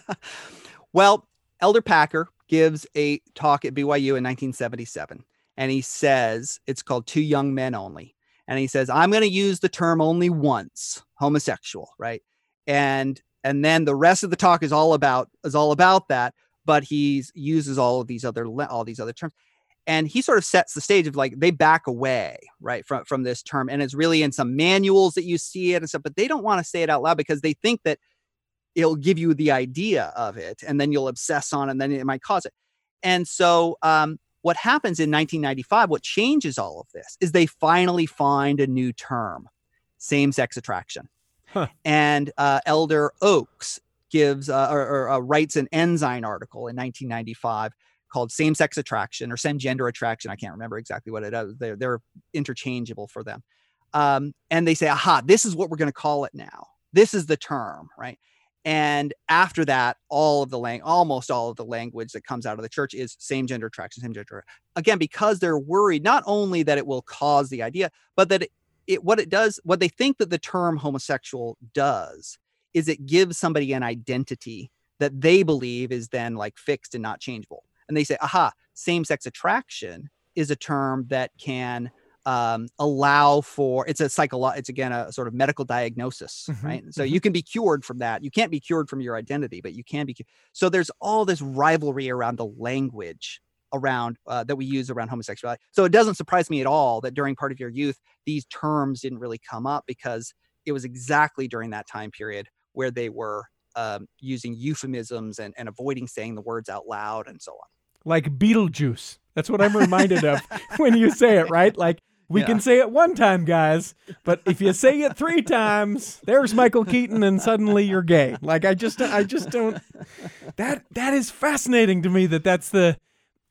Speaker 1: well, Elder Packer gives a talk at BYU in 1977 and he says it's called To Young Men Only and he says i'm going to use the term only once homosexual right? And and then the rest of the talk is all about is all about that but he uses all of these other all these other terms. And he sort of sets the stage of like they back away right from from this term. And it's really in some manuals that you see it and stuff but they don't want to say it out loud because they think that it'll give you the idea of it and then you'll obsess on it and then it might cause it. And so um, what happens in 1995, what changes all of this is they finally find a new term same sex attraction. Huh. And uh, Elder Oaks gives uh, or, or uh, writes an Ensign article in 1995 called same sex attraction or same gender attraction. I can't remember exactly what it is. They're, they're interchangeable for them. Um, and they say, aha, this is what we're going to call it now. This is the term, right? And after that, all of the lang, almost all of the language that comes out of the church is same gender attraction, same gender. Again, because they're worried not only that it will cause the idea, but that it, it what it does, what they think that the term homosexual does is it gives somebody an identity that they believe is then like fixed and not changeable and they say, aha, same sex attraction is a term that can um, allow for it's a psycholo- it's again a sort of medical diagnosis mm-hmm, right so mm-hmm. you can be cured from that you can't be cured from your identity but you can be cu- so there's all this rivalry around the language around uh, that we use around homosexuality so it doesn't surprise me at all that during part of your youth these terms didn't really come up because it was exactly during that time period where they were um, using euphemisms and, and avoiding saying the words out loud and so on
Speaker 2: like Beetlejuice. That's what I'm reminded of when you say it, right? Like we yeah. can say it one time, guys, but if you say it three times, there's Michael Keaton, and suddenly you're gay. Like I just, I just don't. That that is fascinating to me. That that's the.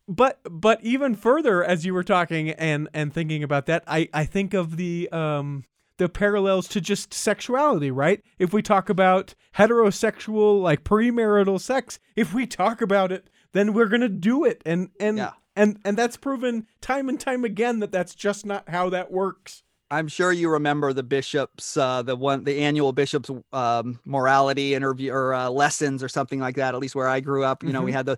Speaker 2: But but even further, as you were talking and and thinking about that, I I think of the um the parallels to just sexuality, right? If we talk about heterosexual like premarital sex, if we talk about it then we're gonna do it and and yeah. And and that's proven time and time again that that's just not how that works
Speaker 1: i'm sure you remember the bishops uh the one the annual bishops um morality interview or uh, lessons or something like that at least where i grew up you know mm-hmm. we had the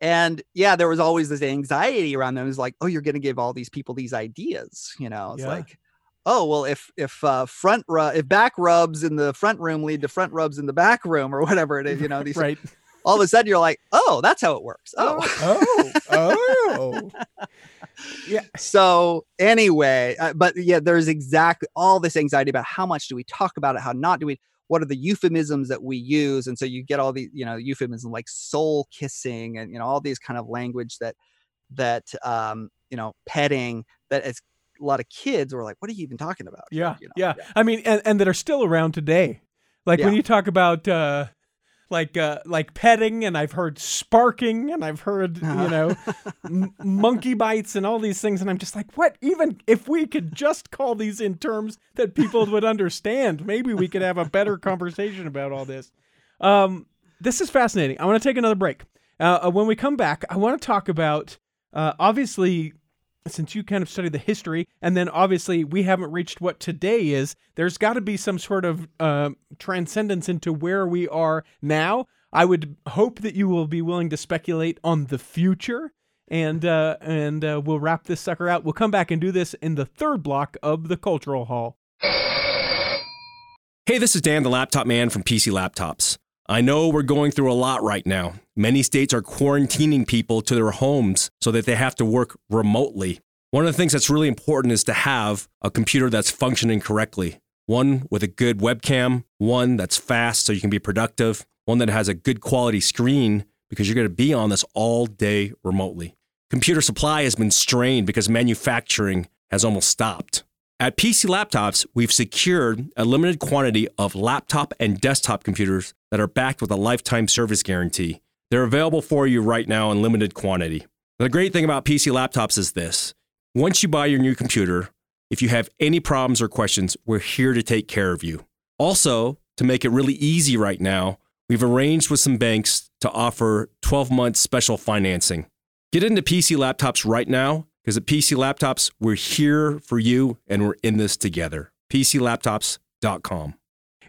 Speaker 1: and yeah there was always this anxiety around them it's like oh you're gonna give all these people these ideas you know it's yeah. like oh well if if uh, front ru- if back rubs in the front room lead to front rubs in the back room or whatever it is you know these
Speaker 2: right
Speaker 1: all of a sudden you're like, oh, that's how it works. Oh,
Speaker 2: oh, oh.
Speaker 1: yeah. So anyway, uh, but yeah, there's exactly all this anxiety about how much do we talk about it, how not do we, what are the euphemisms that we use, and so you get all the you know euphemisms like soul kissing and you know all these kind of language that that um you know petting that is a lot of kids were like, what are you even talking about?
Speaker 2: Yeah,
Speaker 1: you know?
Speaker 2: yeah. yeah. I mean, and, and that are still around today. Like yeah. when you talk about uh, like uh, like petting, and I've heard sparking, and I've heard you uh-huh. know m- monkey bites and all these things, and I'm just like, what? Even if we could just call these in terms that people would understand, maybe we could have a better conversation about all this. Um, this is fascinating. I want to take another break. Uh, uh when we come back, I want to talk about uh, obviously since you kind of study the history, and then obviously we haven't reached what today is, there's got to be some sort of uh, transcendence into where we are now. I would hope that you will be willing to speculate on the future, and uh, and uh, we'll wrap this sucker out. We'll come back and do this in the third block of the Cultural Hall.
Speaker 4: Hey, this is Dan, the laptop man from PC Laptops. I know we're going through a lot right now. Many states are quarantining people to their homes so that they have to work remotely. One of the things that's really important is to have a computer that's functioning correctly. One with a good webcam, one that's fast so you can be productive, one that has a good quality screen because you're going to be on this all day remotely. Computer supply has been strained because manufacturing has almost stopped. At PC Laptops, we've secured a limited quantity of laptop and desktop computers that are backed with a lifetime service guarantee. They're available for you right now in limited quantity. The great thing about PC Laptops is this once you buy your new computer, if you have any problems or questions, we're here to take care of you. Also, to make it really easy right now, we've arranged with some banks to offer 12 month special financing. Get into PC Laptops right now because at PC Laptops, we're here for you and we're in this together. PCLaptops.com.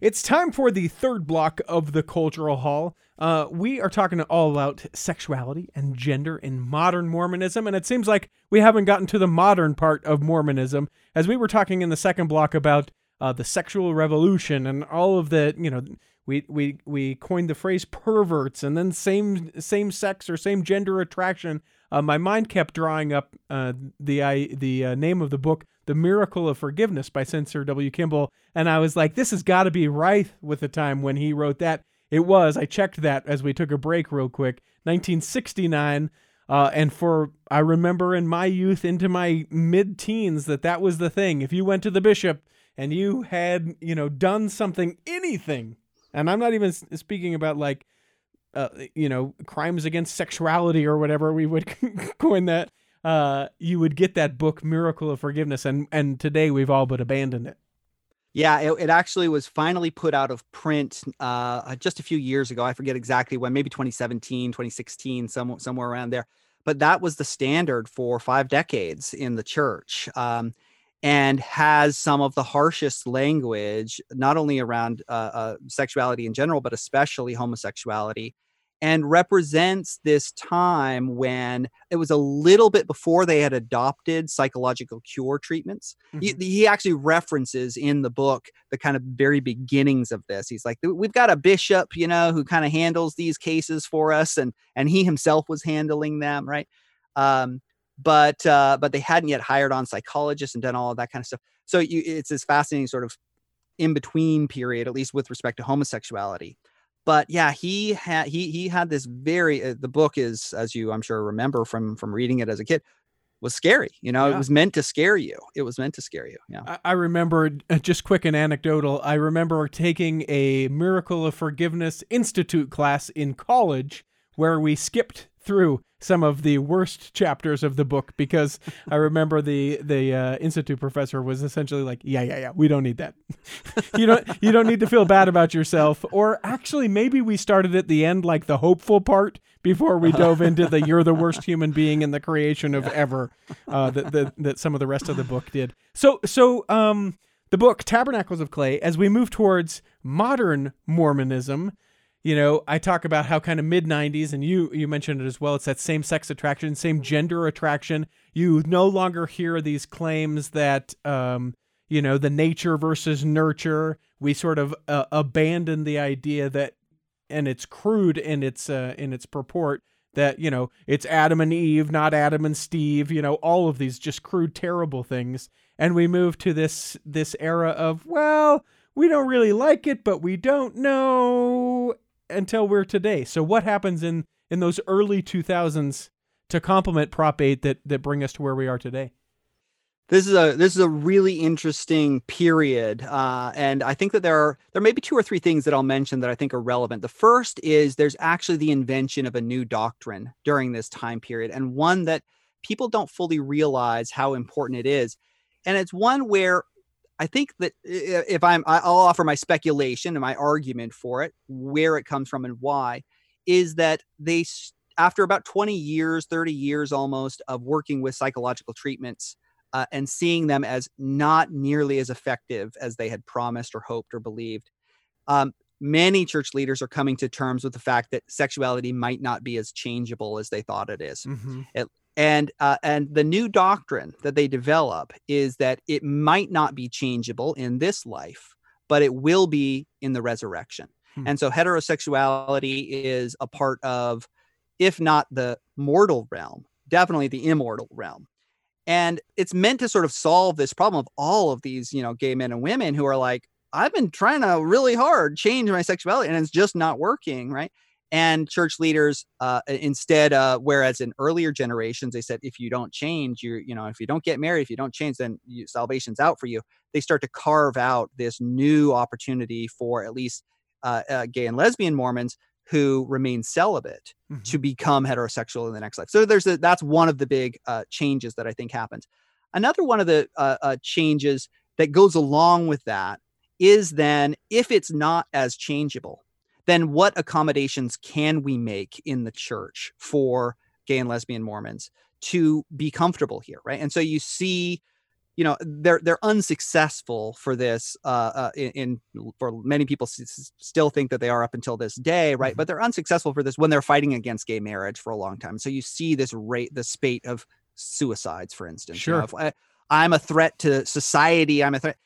Speaker 2: It's time for the third block of the Cultural Hall. Uh, we are talking all about sexuality and gender in modern Mormonism, and it seems like we haven't gotten to the modern part of Mormonism, as we were talking in the second block about uh, the sexual revolution and all of the, you know, we we we coined the phrase perverts and then same same sex or same gender attraction uh, my mind kept drawing up uh, the I, the uh, name of the book, "The Miracle of Forgiveness" by Spencer W. Kimball, and I was like, "This has got to be right with the time when he wrote that." It was. I checked that as we took a break, real quick. 1969. Uh, and for I remember in my youth into my mid-teens that that was the thing. If you went to the bishop and you had you know done something, anything And I'm not even speaking about like, uh, you know, crimes against sexuality or whatever we would coin that. Uh, you would get that book, Miracle of Forgiveness, and and today we've all but abandoned it.
Speaker 1: Yeah, it, it actually was finally put out of print uh, just a few years ago. I forget exactly when, maybe 2017, 2016, some, somewhere around there. But that was the standard for five decades in the church. Um, and has some of the harshest language, not only around uh, uh, sexuality in general, but especially homosexuality and represents this time when it was a little bit before they had adopted psychological cure treatments. Mm-hmm. He, he, actually references in the book the kind of very beginnings of this. He's like, we've got a bishop, you know, who kind of handles these cases for us, and and he himself was handling them, right? Um, but uh, but they hadn't yet hired on psychologists and done all of that kind of stuff. So you, it's this fascinating sort of in between period, at least with respect to homosexuality but yeah he had he he had this very uh, the book is as you i'm sure remember from from reading it as a kid was scary you know yeah. it was meant to scare you it was meant to scare you yeah
Speaker 2: i, I remember uh, just quick and anecdotal i remember taking a miracle of forgiveness institute class in college where we skipped through some of the worst chapters of the book because I remember the the uh, institute professor was essentially like, "Yeah, yeah, yeah, we don't need that. you don't you don't need to feel bad about yourself." Or actually, maybe we started at the end, like the hopeful part, before we dove into the "you're the worst human being in the creation of ever" uh, that, that that some of the rest of the book did. So so um the book Tabernacles of Clay, as we move towards modern Mormonism you know i talk about how kind of mid 90s and you you mentioned it as well it's that same sex attraction same gender attraction. You no longer hear these claims that um you know the nature versus nurture. We sort of uh, abandon the idea that and it's crude in its uh, in its purport that you know it's adam and eve not adam and steve you know all of these just crude terrible things. And we move to this this era of well we don't really like it but we don't know until we're today. So what happens in in those early 2000s to complement Prop 8 that that bring us to where we are today?
Speaker 1: This is a this is a really interesting period, uh, and I think that there are there may be two or three things that I'll mention that I think are relevant. The first is there's actually the invention of a new doctrine during this time period, and one that people don't fully realize how important it is. And it's one where I think that if I'm, I'll offer my speculation and my argument for it, where it comes from and why, is that they, after about 20 years, 30 years almost of working with psychological treatments uh, and seeing them as not nearly as effective as they had promised or hoped or believed, um, many church leaders are coming to terms with the fact that sexuality might not be as changeable as they thought it is. Mm-hmm. It, and uh, and the new doctrine that they develop is that it might not be changeable in this life but it will be in the resurrection. Hmm. and so heterosexuality is a part of if not the mortal realm definitely the immortal realm. And it's meant to sort of solve this problem of all of these you know gay men and women who are like i've been trying to really hard change my sexuality and it's just not working right and church leaders uh, instead uh, whereas in earlier generations they said if you don't change you you know if you don't get married if you don't change then you, salvation's out for you. They start to carve out this new opportunity for at least uh, uh gay and lesbian mormons who remain celibate mm-hmm. to become heterosexual in the next life. So there's a, that's one of the big uh, changes that i think happens. Another one of the uh, changes that goes along with that is then if it's not as changeable then what accommodations can we make in the church for gay and lesbian Mormons to be comfortable here, right? And so you see, you know, they're they're unsuccessful for this. Uh, uh in, in, for many people s- still think that they are up until this day, right? Mm-hmm. But they're unsuccessful for this when they're fighting against gay marriage for a long time. So you see this rate, the spate of suicides, for instance.
Speaker 2: Sure. You
Speaker 1: know, I, I'm a threat to society. I'm a threat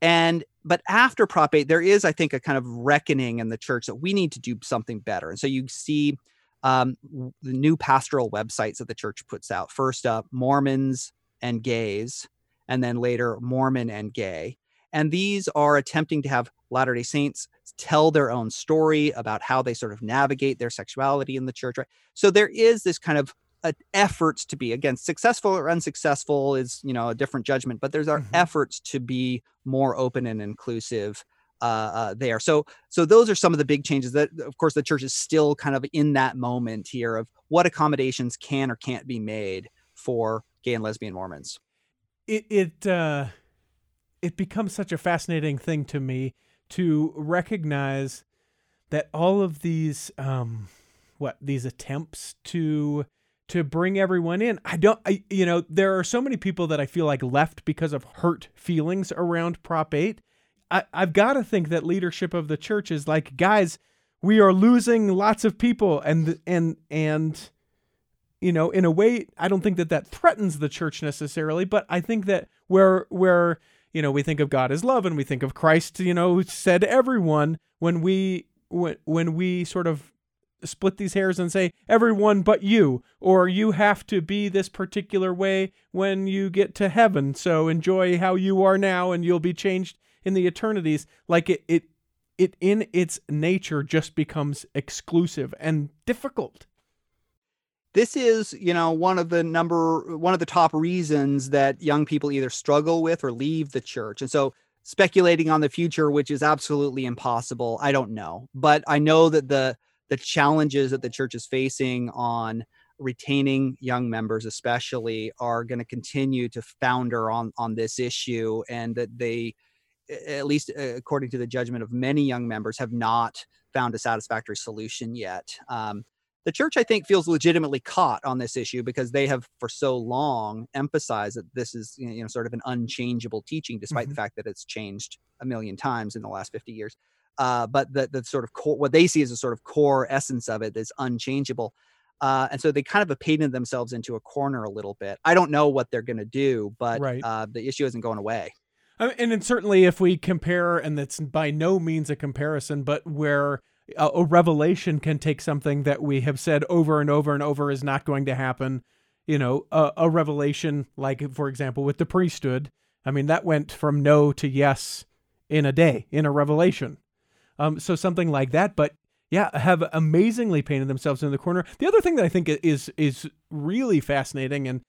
Speaker 1: and but after Prop 8, there is, I think, a kind of reckoning in the church that we need to do something better. And so you see um, the new pastoral websites that the church puts out. First up, Mormons and gays, and then later, Mormon and gay. And these are attempting to have Latter day Saints tell their own story about how they sort of navigate their sexuality in the church. Right? So there is this kind of uh, efforts to be again successful or unsuccessful is you know a different judgment but there's our mm-hmm. efforts to be more open and inclusive uh, uh, there. So so those are some of the big changes that of course the church is still kind of in that moment here of what accommodations can or can't be made for gay and lesbian Mormons.
Speaker 2: It it uh, it becomes such a fascinating thing to me to recognize that all of these um, what these attempts to to bring everyone in. I don't, I, you know, there are so many people that I feel like left because of hurt feelings around Prop 8. I, I've got to think that leadership of the church is like, guys, we are losing lots of people, and and and you know, in a way, I don't think that that threatens the church necessarily, but I think that where where you know we think of God as love, and we think of Christ, you know, said everyone when we when when we sort of split these hairs and say everyone but you or you have to be this particular way when you get to heaven so enjoy how you are now and you'll be changed in the eternities. Like it it it in its nature just becomes exclusive and difficult.
Speaker 1: This is you know one of the number one of the top reasons that young people either struggle with or leave the church. And so speculating on the future which is absolutely impossible i don't know. But i know that the the challenges that the church is facing on retaining young members especially are going to continue to founder on on this issue and that they at least uh, according to the judgment of many young members have not found a satisfactory solution yet um, the church i think feels legitimately caught on this issue because they have for so long emphasized that this is you know sort of an unchangeable teaching despite mm-hmm. the fact that it's changed a million times in the last 50 years uh, but the the sort of core, what they see as a sort of core essence of it is unchangeable. Uh, and so they kind of have painted themselves into a corner a little bit. I don't know what they're going to do, but right. uh, the issue isn't going away.
Speaker 2: and then certainly, if we compare, and that's by no means a comparison, but where a, a revelation can take something that we have said over and over and over is not going to happen, you know, a, a revelation like, for example, with the priesthood. I mean, that went from no to yes in a day, in a revelation. Um, so something like that. But yeah, have amazingly painted themselves in the corner. The other thing that I think is is really fascinating, and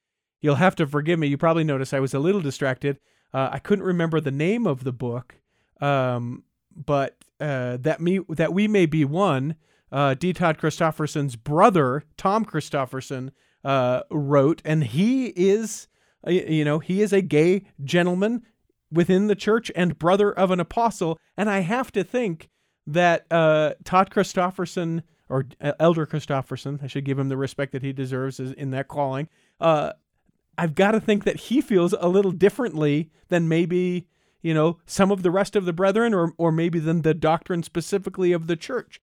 Speaker 2: you'll have to forgive me. You probably noticed I was a little distracted. Uh, I couldn't remember the name of the book, um, but uh, that me that we may be one. Uh, D. Todd Christofferson's brother, Tom Christofferson, uh, wrote, and he is, uh, you know, he is a gay gentleman within the church and brother of an apostle. And I have to think that uh, Todd Christofferson or uh, Elder Christofferson, I should give him the respect that he deserves in that calling. Uh, I've got to think that he feels a little differently than maybe you know some of the rest of the brethren, or or maybe than the doctrine specifically of the church.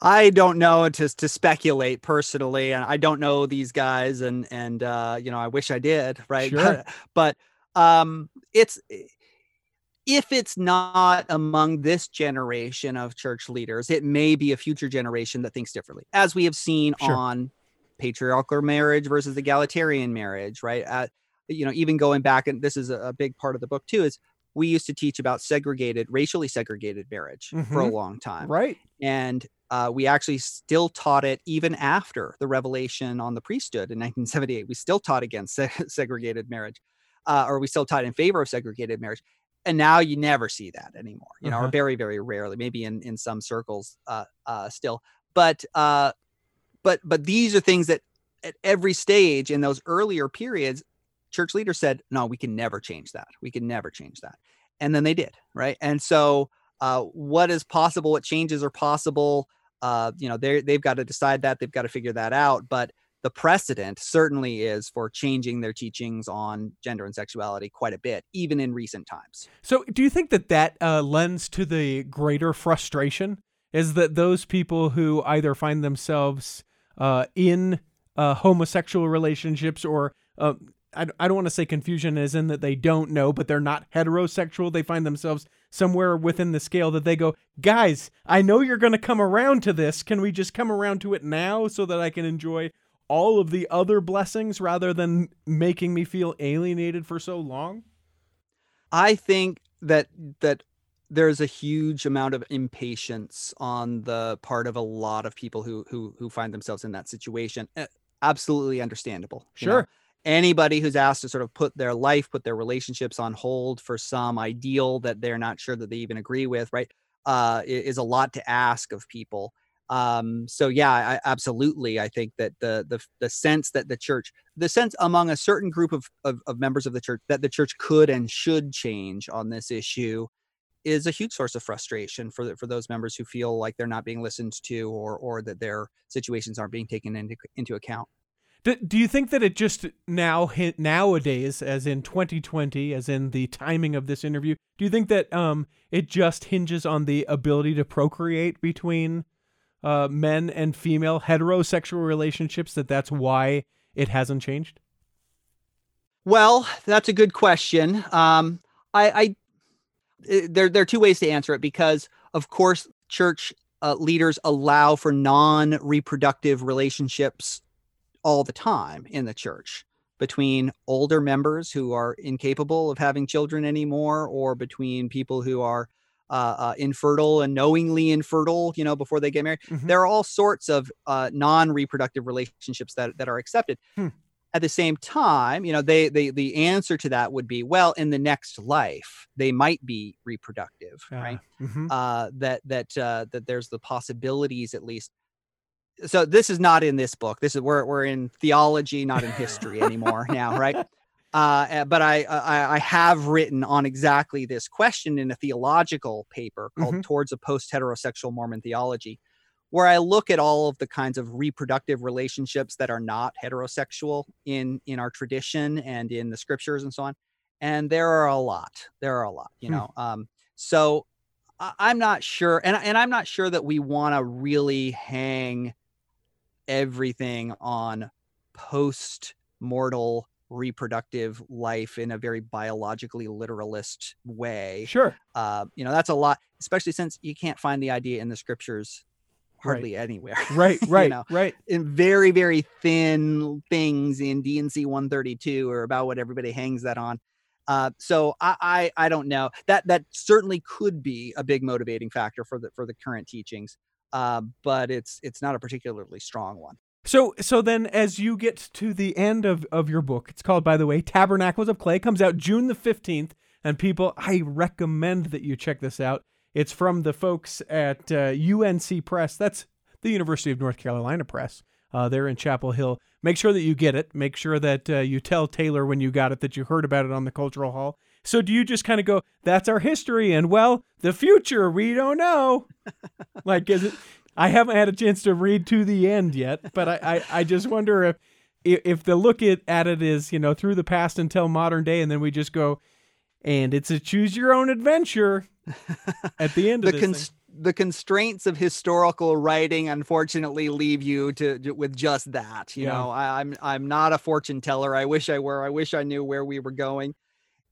Speaker 1: I don't know to to speculate personally, and I don't know these guys, and and uh, you know I wish I did, right?
Speaker 2: Sure.
Speaker 1: but um, it's if it's not among this generation of church leaders, it may be a future generation that thinks differently, as we have seen sure. on patriarchal marriage versus egalitarian marriage, right? At, you know, even going back, and this is a, big part of the book too, is we used to teach about segregated, racially segregated marriage mm-hmm. for a mm-hmm. long time.
Speaker 2: Right.
Speaker 1: And uh, we actually still taught it even after the revelation on the priesthood in 1978. We still taught against se- segregated marriage, uh, or we still taught in favor of segregated marriage and now you never see that anymore you know uh-huh. or very very rarely maybe in in some circles uh uh still. But uh but but these are things that at every stage in those earlier periods church leaders said no we can never change that. We can never change that. And then they did right? And so uh what is possible what changes are possible uh you know they they've got to decide that they've got to figure that out. But the precedent certainly is for changing their teachings on gender and sexuality quite a bit, even in recent times.
Speaker 2: So, do you think that that uh, lends to the greater frustration? Is that those people who either find themselves uh, in uh, homosexual relationships or uh, I, I don't want to say confusion is in that they don't know, but they're not heterosexual. They find themselves somewhere within the scale that they go, guys, I know you're going to come around to this. Can we just come around to it now so that I can enjoy all of the other blessings rather than making me feel alienated for so long?
Speaker 1: I think that that there's a huge amount of impatience on the part of a lot of people who who who find themselves in that situation. Absolutely understandable.
Speaker 2: Sure. Know?
Speaker 1: anybody who's asked to sort of put their life, put their relationships on hold for some ideal that they're not sure that they even agree with, right, uh, is a lot to ask of people. Um, so yeah, I, absolutely. I think that the the the sense that the church, the sense among a certain group of, of, of members of the church that the church could and should change on this issue is a huge source of frustration for the, for those members who feel like they're not being listened to or or that their situations aren't being taken into into account.
Speaker 2: Do, do you think that it just now nowadays, as in 2020, as in the timing of this interview, do you think that um it just hinges on the ability to procreate between uh, men and female heterosexual relationships? That that's why it hasn't changed.
Speaker 1: Well, that's a good question. Um, I, I eh, there there are two ways to answer it because, of course, church uh, leaders allow for non-reproductive relationships all the time in the church between older members who are incapable of having children anymore or between people who are uh, uh, infertile and knowingly infertile, you know, before they get married. Mm-hmm. There are all sorts of uh, non-reproductive relationships that, that are accepted. Hmm. At the same time, you know, they, they the answer to that would be, well, in the next life, they might be reproductive, right? Mm-hmm. Uh, that that uh, that there's the possibilities at least so this is not in this book. This is we're we're in theology, not in history anymore now, right? Uh, eh, but I, I, I have written on exactly this question in a theological paper called mm-hmm. "Towards a Post Heterosexual Mormon Theology," where I look at all of the kinds of reproductive relationships that are not heterosexual in in our tradition and in the scriptures and so on. And there are a lot. There are a lot, you hmm. know. Um, so I, am not sure, and and I'm not sure that we want to really hang everything on post mortal reproductive life in a very biologically literalist way.
Speaker 2: Sure.
Speaker 1: Uh, you know, that's a lot, especially since you can't find the idea in the scriptures hardly
Speaker 2: right.
Speaker 1: anywhere.
Speaker 2: Right, right,
Speaker 1: you know,
Speaker 2: right.
Speaker 1: In very, very thin things in D&C 132 or about what everybody hangs that on. Uh, so I, I I don't know that that certainly could be a big motivating factor for the for the current teachings uh, but it's it's not a particularly strong one.
Speaker 2: So so then as you get to the end of, of your book, it's called by the way, Tabernacles of Clay, comes out June the 15th. And people, I recommend that you check this out. It's from the folks at uh, UNC Press. That's the University of North Carolina Press. Uh, they're in Chapel Hill. Make sure that you get it. Make sure that uh, you tell Taylor when you got it that you heard about it on the Cultural Hall. So do you just kind of go, that's our history, and well, the future we don't know? like, is it? I haven't had a chance to read to the end yet, but I, I, I just wonder if if the look at, at it is you know through the past until modern day, and then we just go, and it's a choose your own adventure. At the end
Speaker 1: the
Speaker 2: of. Cons-
Speaker 1: the constraints of historical writing unfortunately leave you to, to with just that you yeah. know? I, i'm i'm not a fortune teller. I wish i were. I wish i knew where we were going.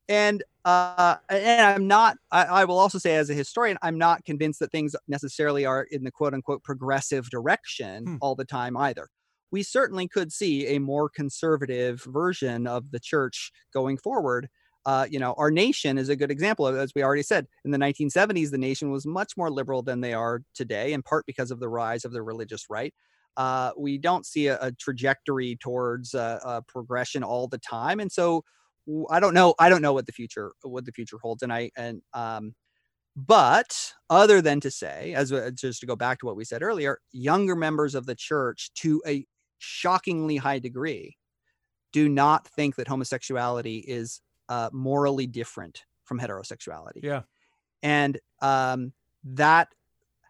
Speaker 1: And uh, and I'm not. I, I, will also say, as a historian, I'm not convinced that things necessarily are in the quote unquote progressive direction hmm. all the time either. We certainly could see a more conservative version of the church going forward. Uh, you know, our nation is a good example. Of, As we already said, in the 1970s, the nation was much more liberal than they are today, in part because of the rise of the religious right. Uh, we don't see a, a trajectory towards uh, progression all the time, and so I don't know. I don't know what the future what the future holds, and I and um, but other than to say, as just to go back to what we said earlier, younger members of the church, to a shockingly high degree, do not think that homosexuality is uh, morally different from heterosexuality.
Speaker 2: Yeah,
Speaker 1: and um, that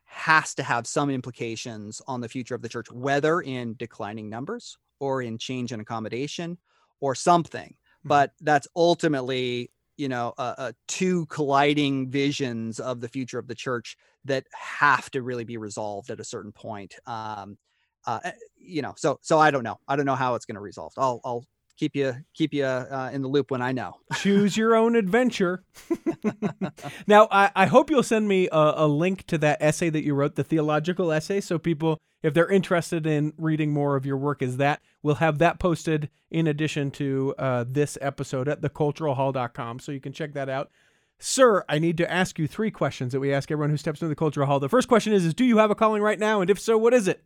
Speaker 1: has to have some implications on the future of the church, whether in declining numbers or in change and accommodation or something. But that's ultimately you know uh, uh, two colliding visions of the future of the church that have to really be resolved at a certain point. Um uh, eh, you know so so i don't know. I don't know how it's going to resolve. I'll i'll keep you keep you uh, in the loop when I know.
Speaker 2: Choose your own adventure. now, I, I hope you'll send me a, a, link to that essay that you wrote, the theological essay, so people, if they're interested in reading more of your work, is that we'll have that posted in addition to uh, this episode at theculturalhall.com, so you can check that out. Sir, I need to ask you three questions that we ask everyone who steps into the cultural hall. The first question is, is do you have a calling right now? And if so, what is it?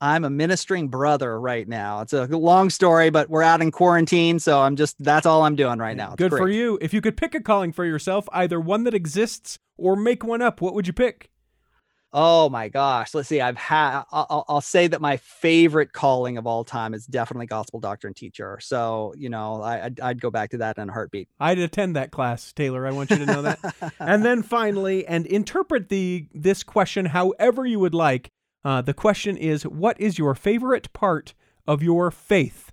Speaker 1: I'm a ministering brother right now. It's a long story, but we're out in quarantine, so I'm just that's all I'm doing right now. It's
Speaker 2: Good
Speaker 1: great.
Speaker 2: for you. If you could pick a calling for yourself, either one that exists or make one up, what would you pick?
Speaker 1: Oh my gosh. Let's see. I've had, I'll, I'll say that my favorite calling of all time is definitely gospel doctrine teacher. So, you know, I, I'd, I'd go back to that in a heartbeat.
Speaker 2: I'd attend that class, Taylor. I want you to know that. and then finally, and interpret the this question however you would like. Uh, the question is, what is your favorite part of your faith?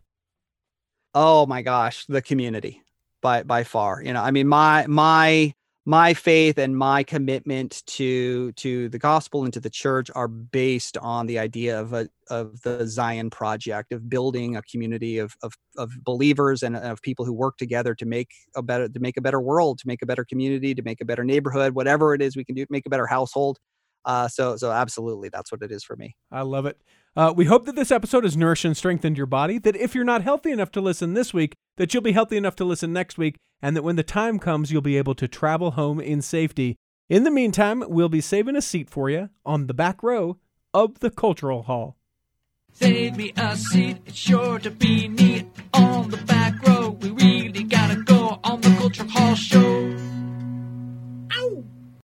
Speaker 1: Oh my gosh, the community by by far. You know, I mean, my my my faith and my commitment to to the gospel and to the church are based on the idea of a of the Zion project of building a community of of, of believers and of people who work together to make a better to make a better world, to make a better community, to make a better neighborhood, whatever it is we can do, make a better household. Uh, so so absolutely, that's what it is for me.
Speaker 2: I love it. Uh, we hope that this episode has nourished and strengthened your body. That if you're not healthy enough to listen this week, that you'll be healthy enough to listen next week, and that when the time comes, you'll be able to travel home in safety. In the meantime, we'll be saving a seat for you on the back row of the Cultural Hall.
Speaker 5: Save me a seat, it's sure to be neat on the back row. We read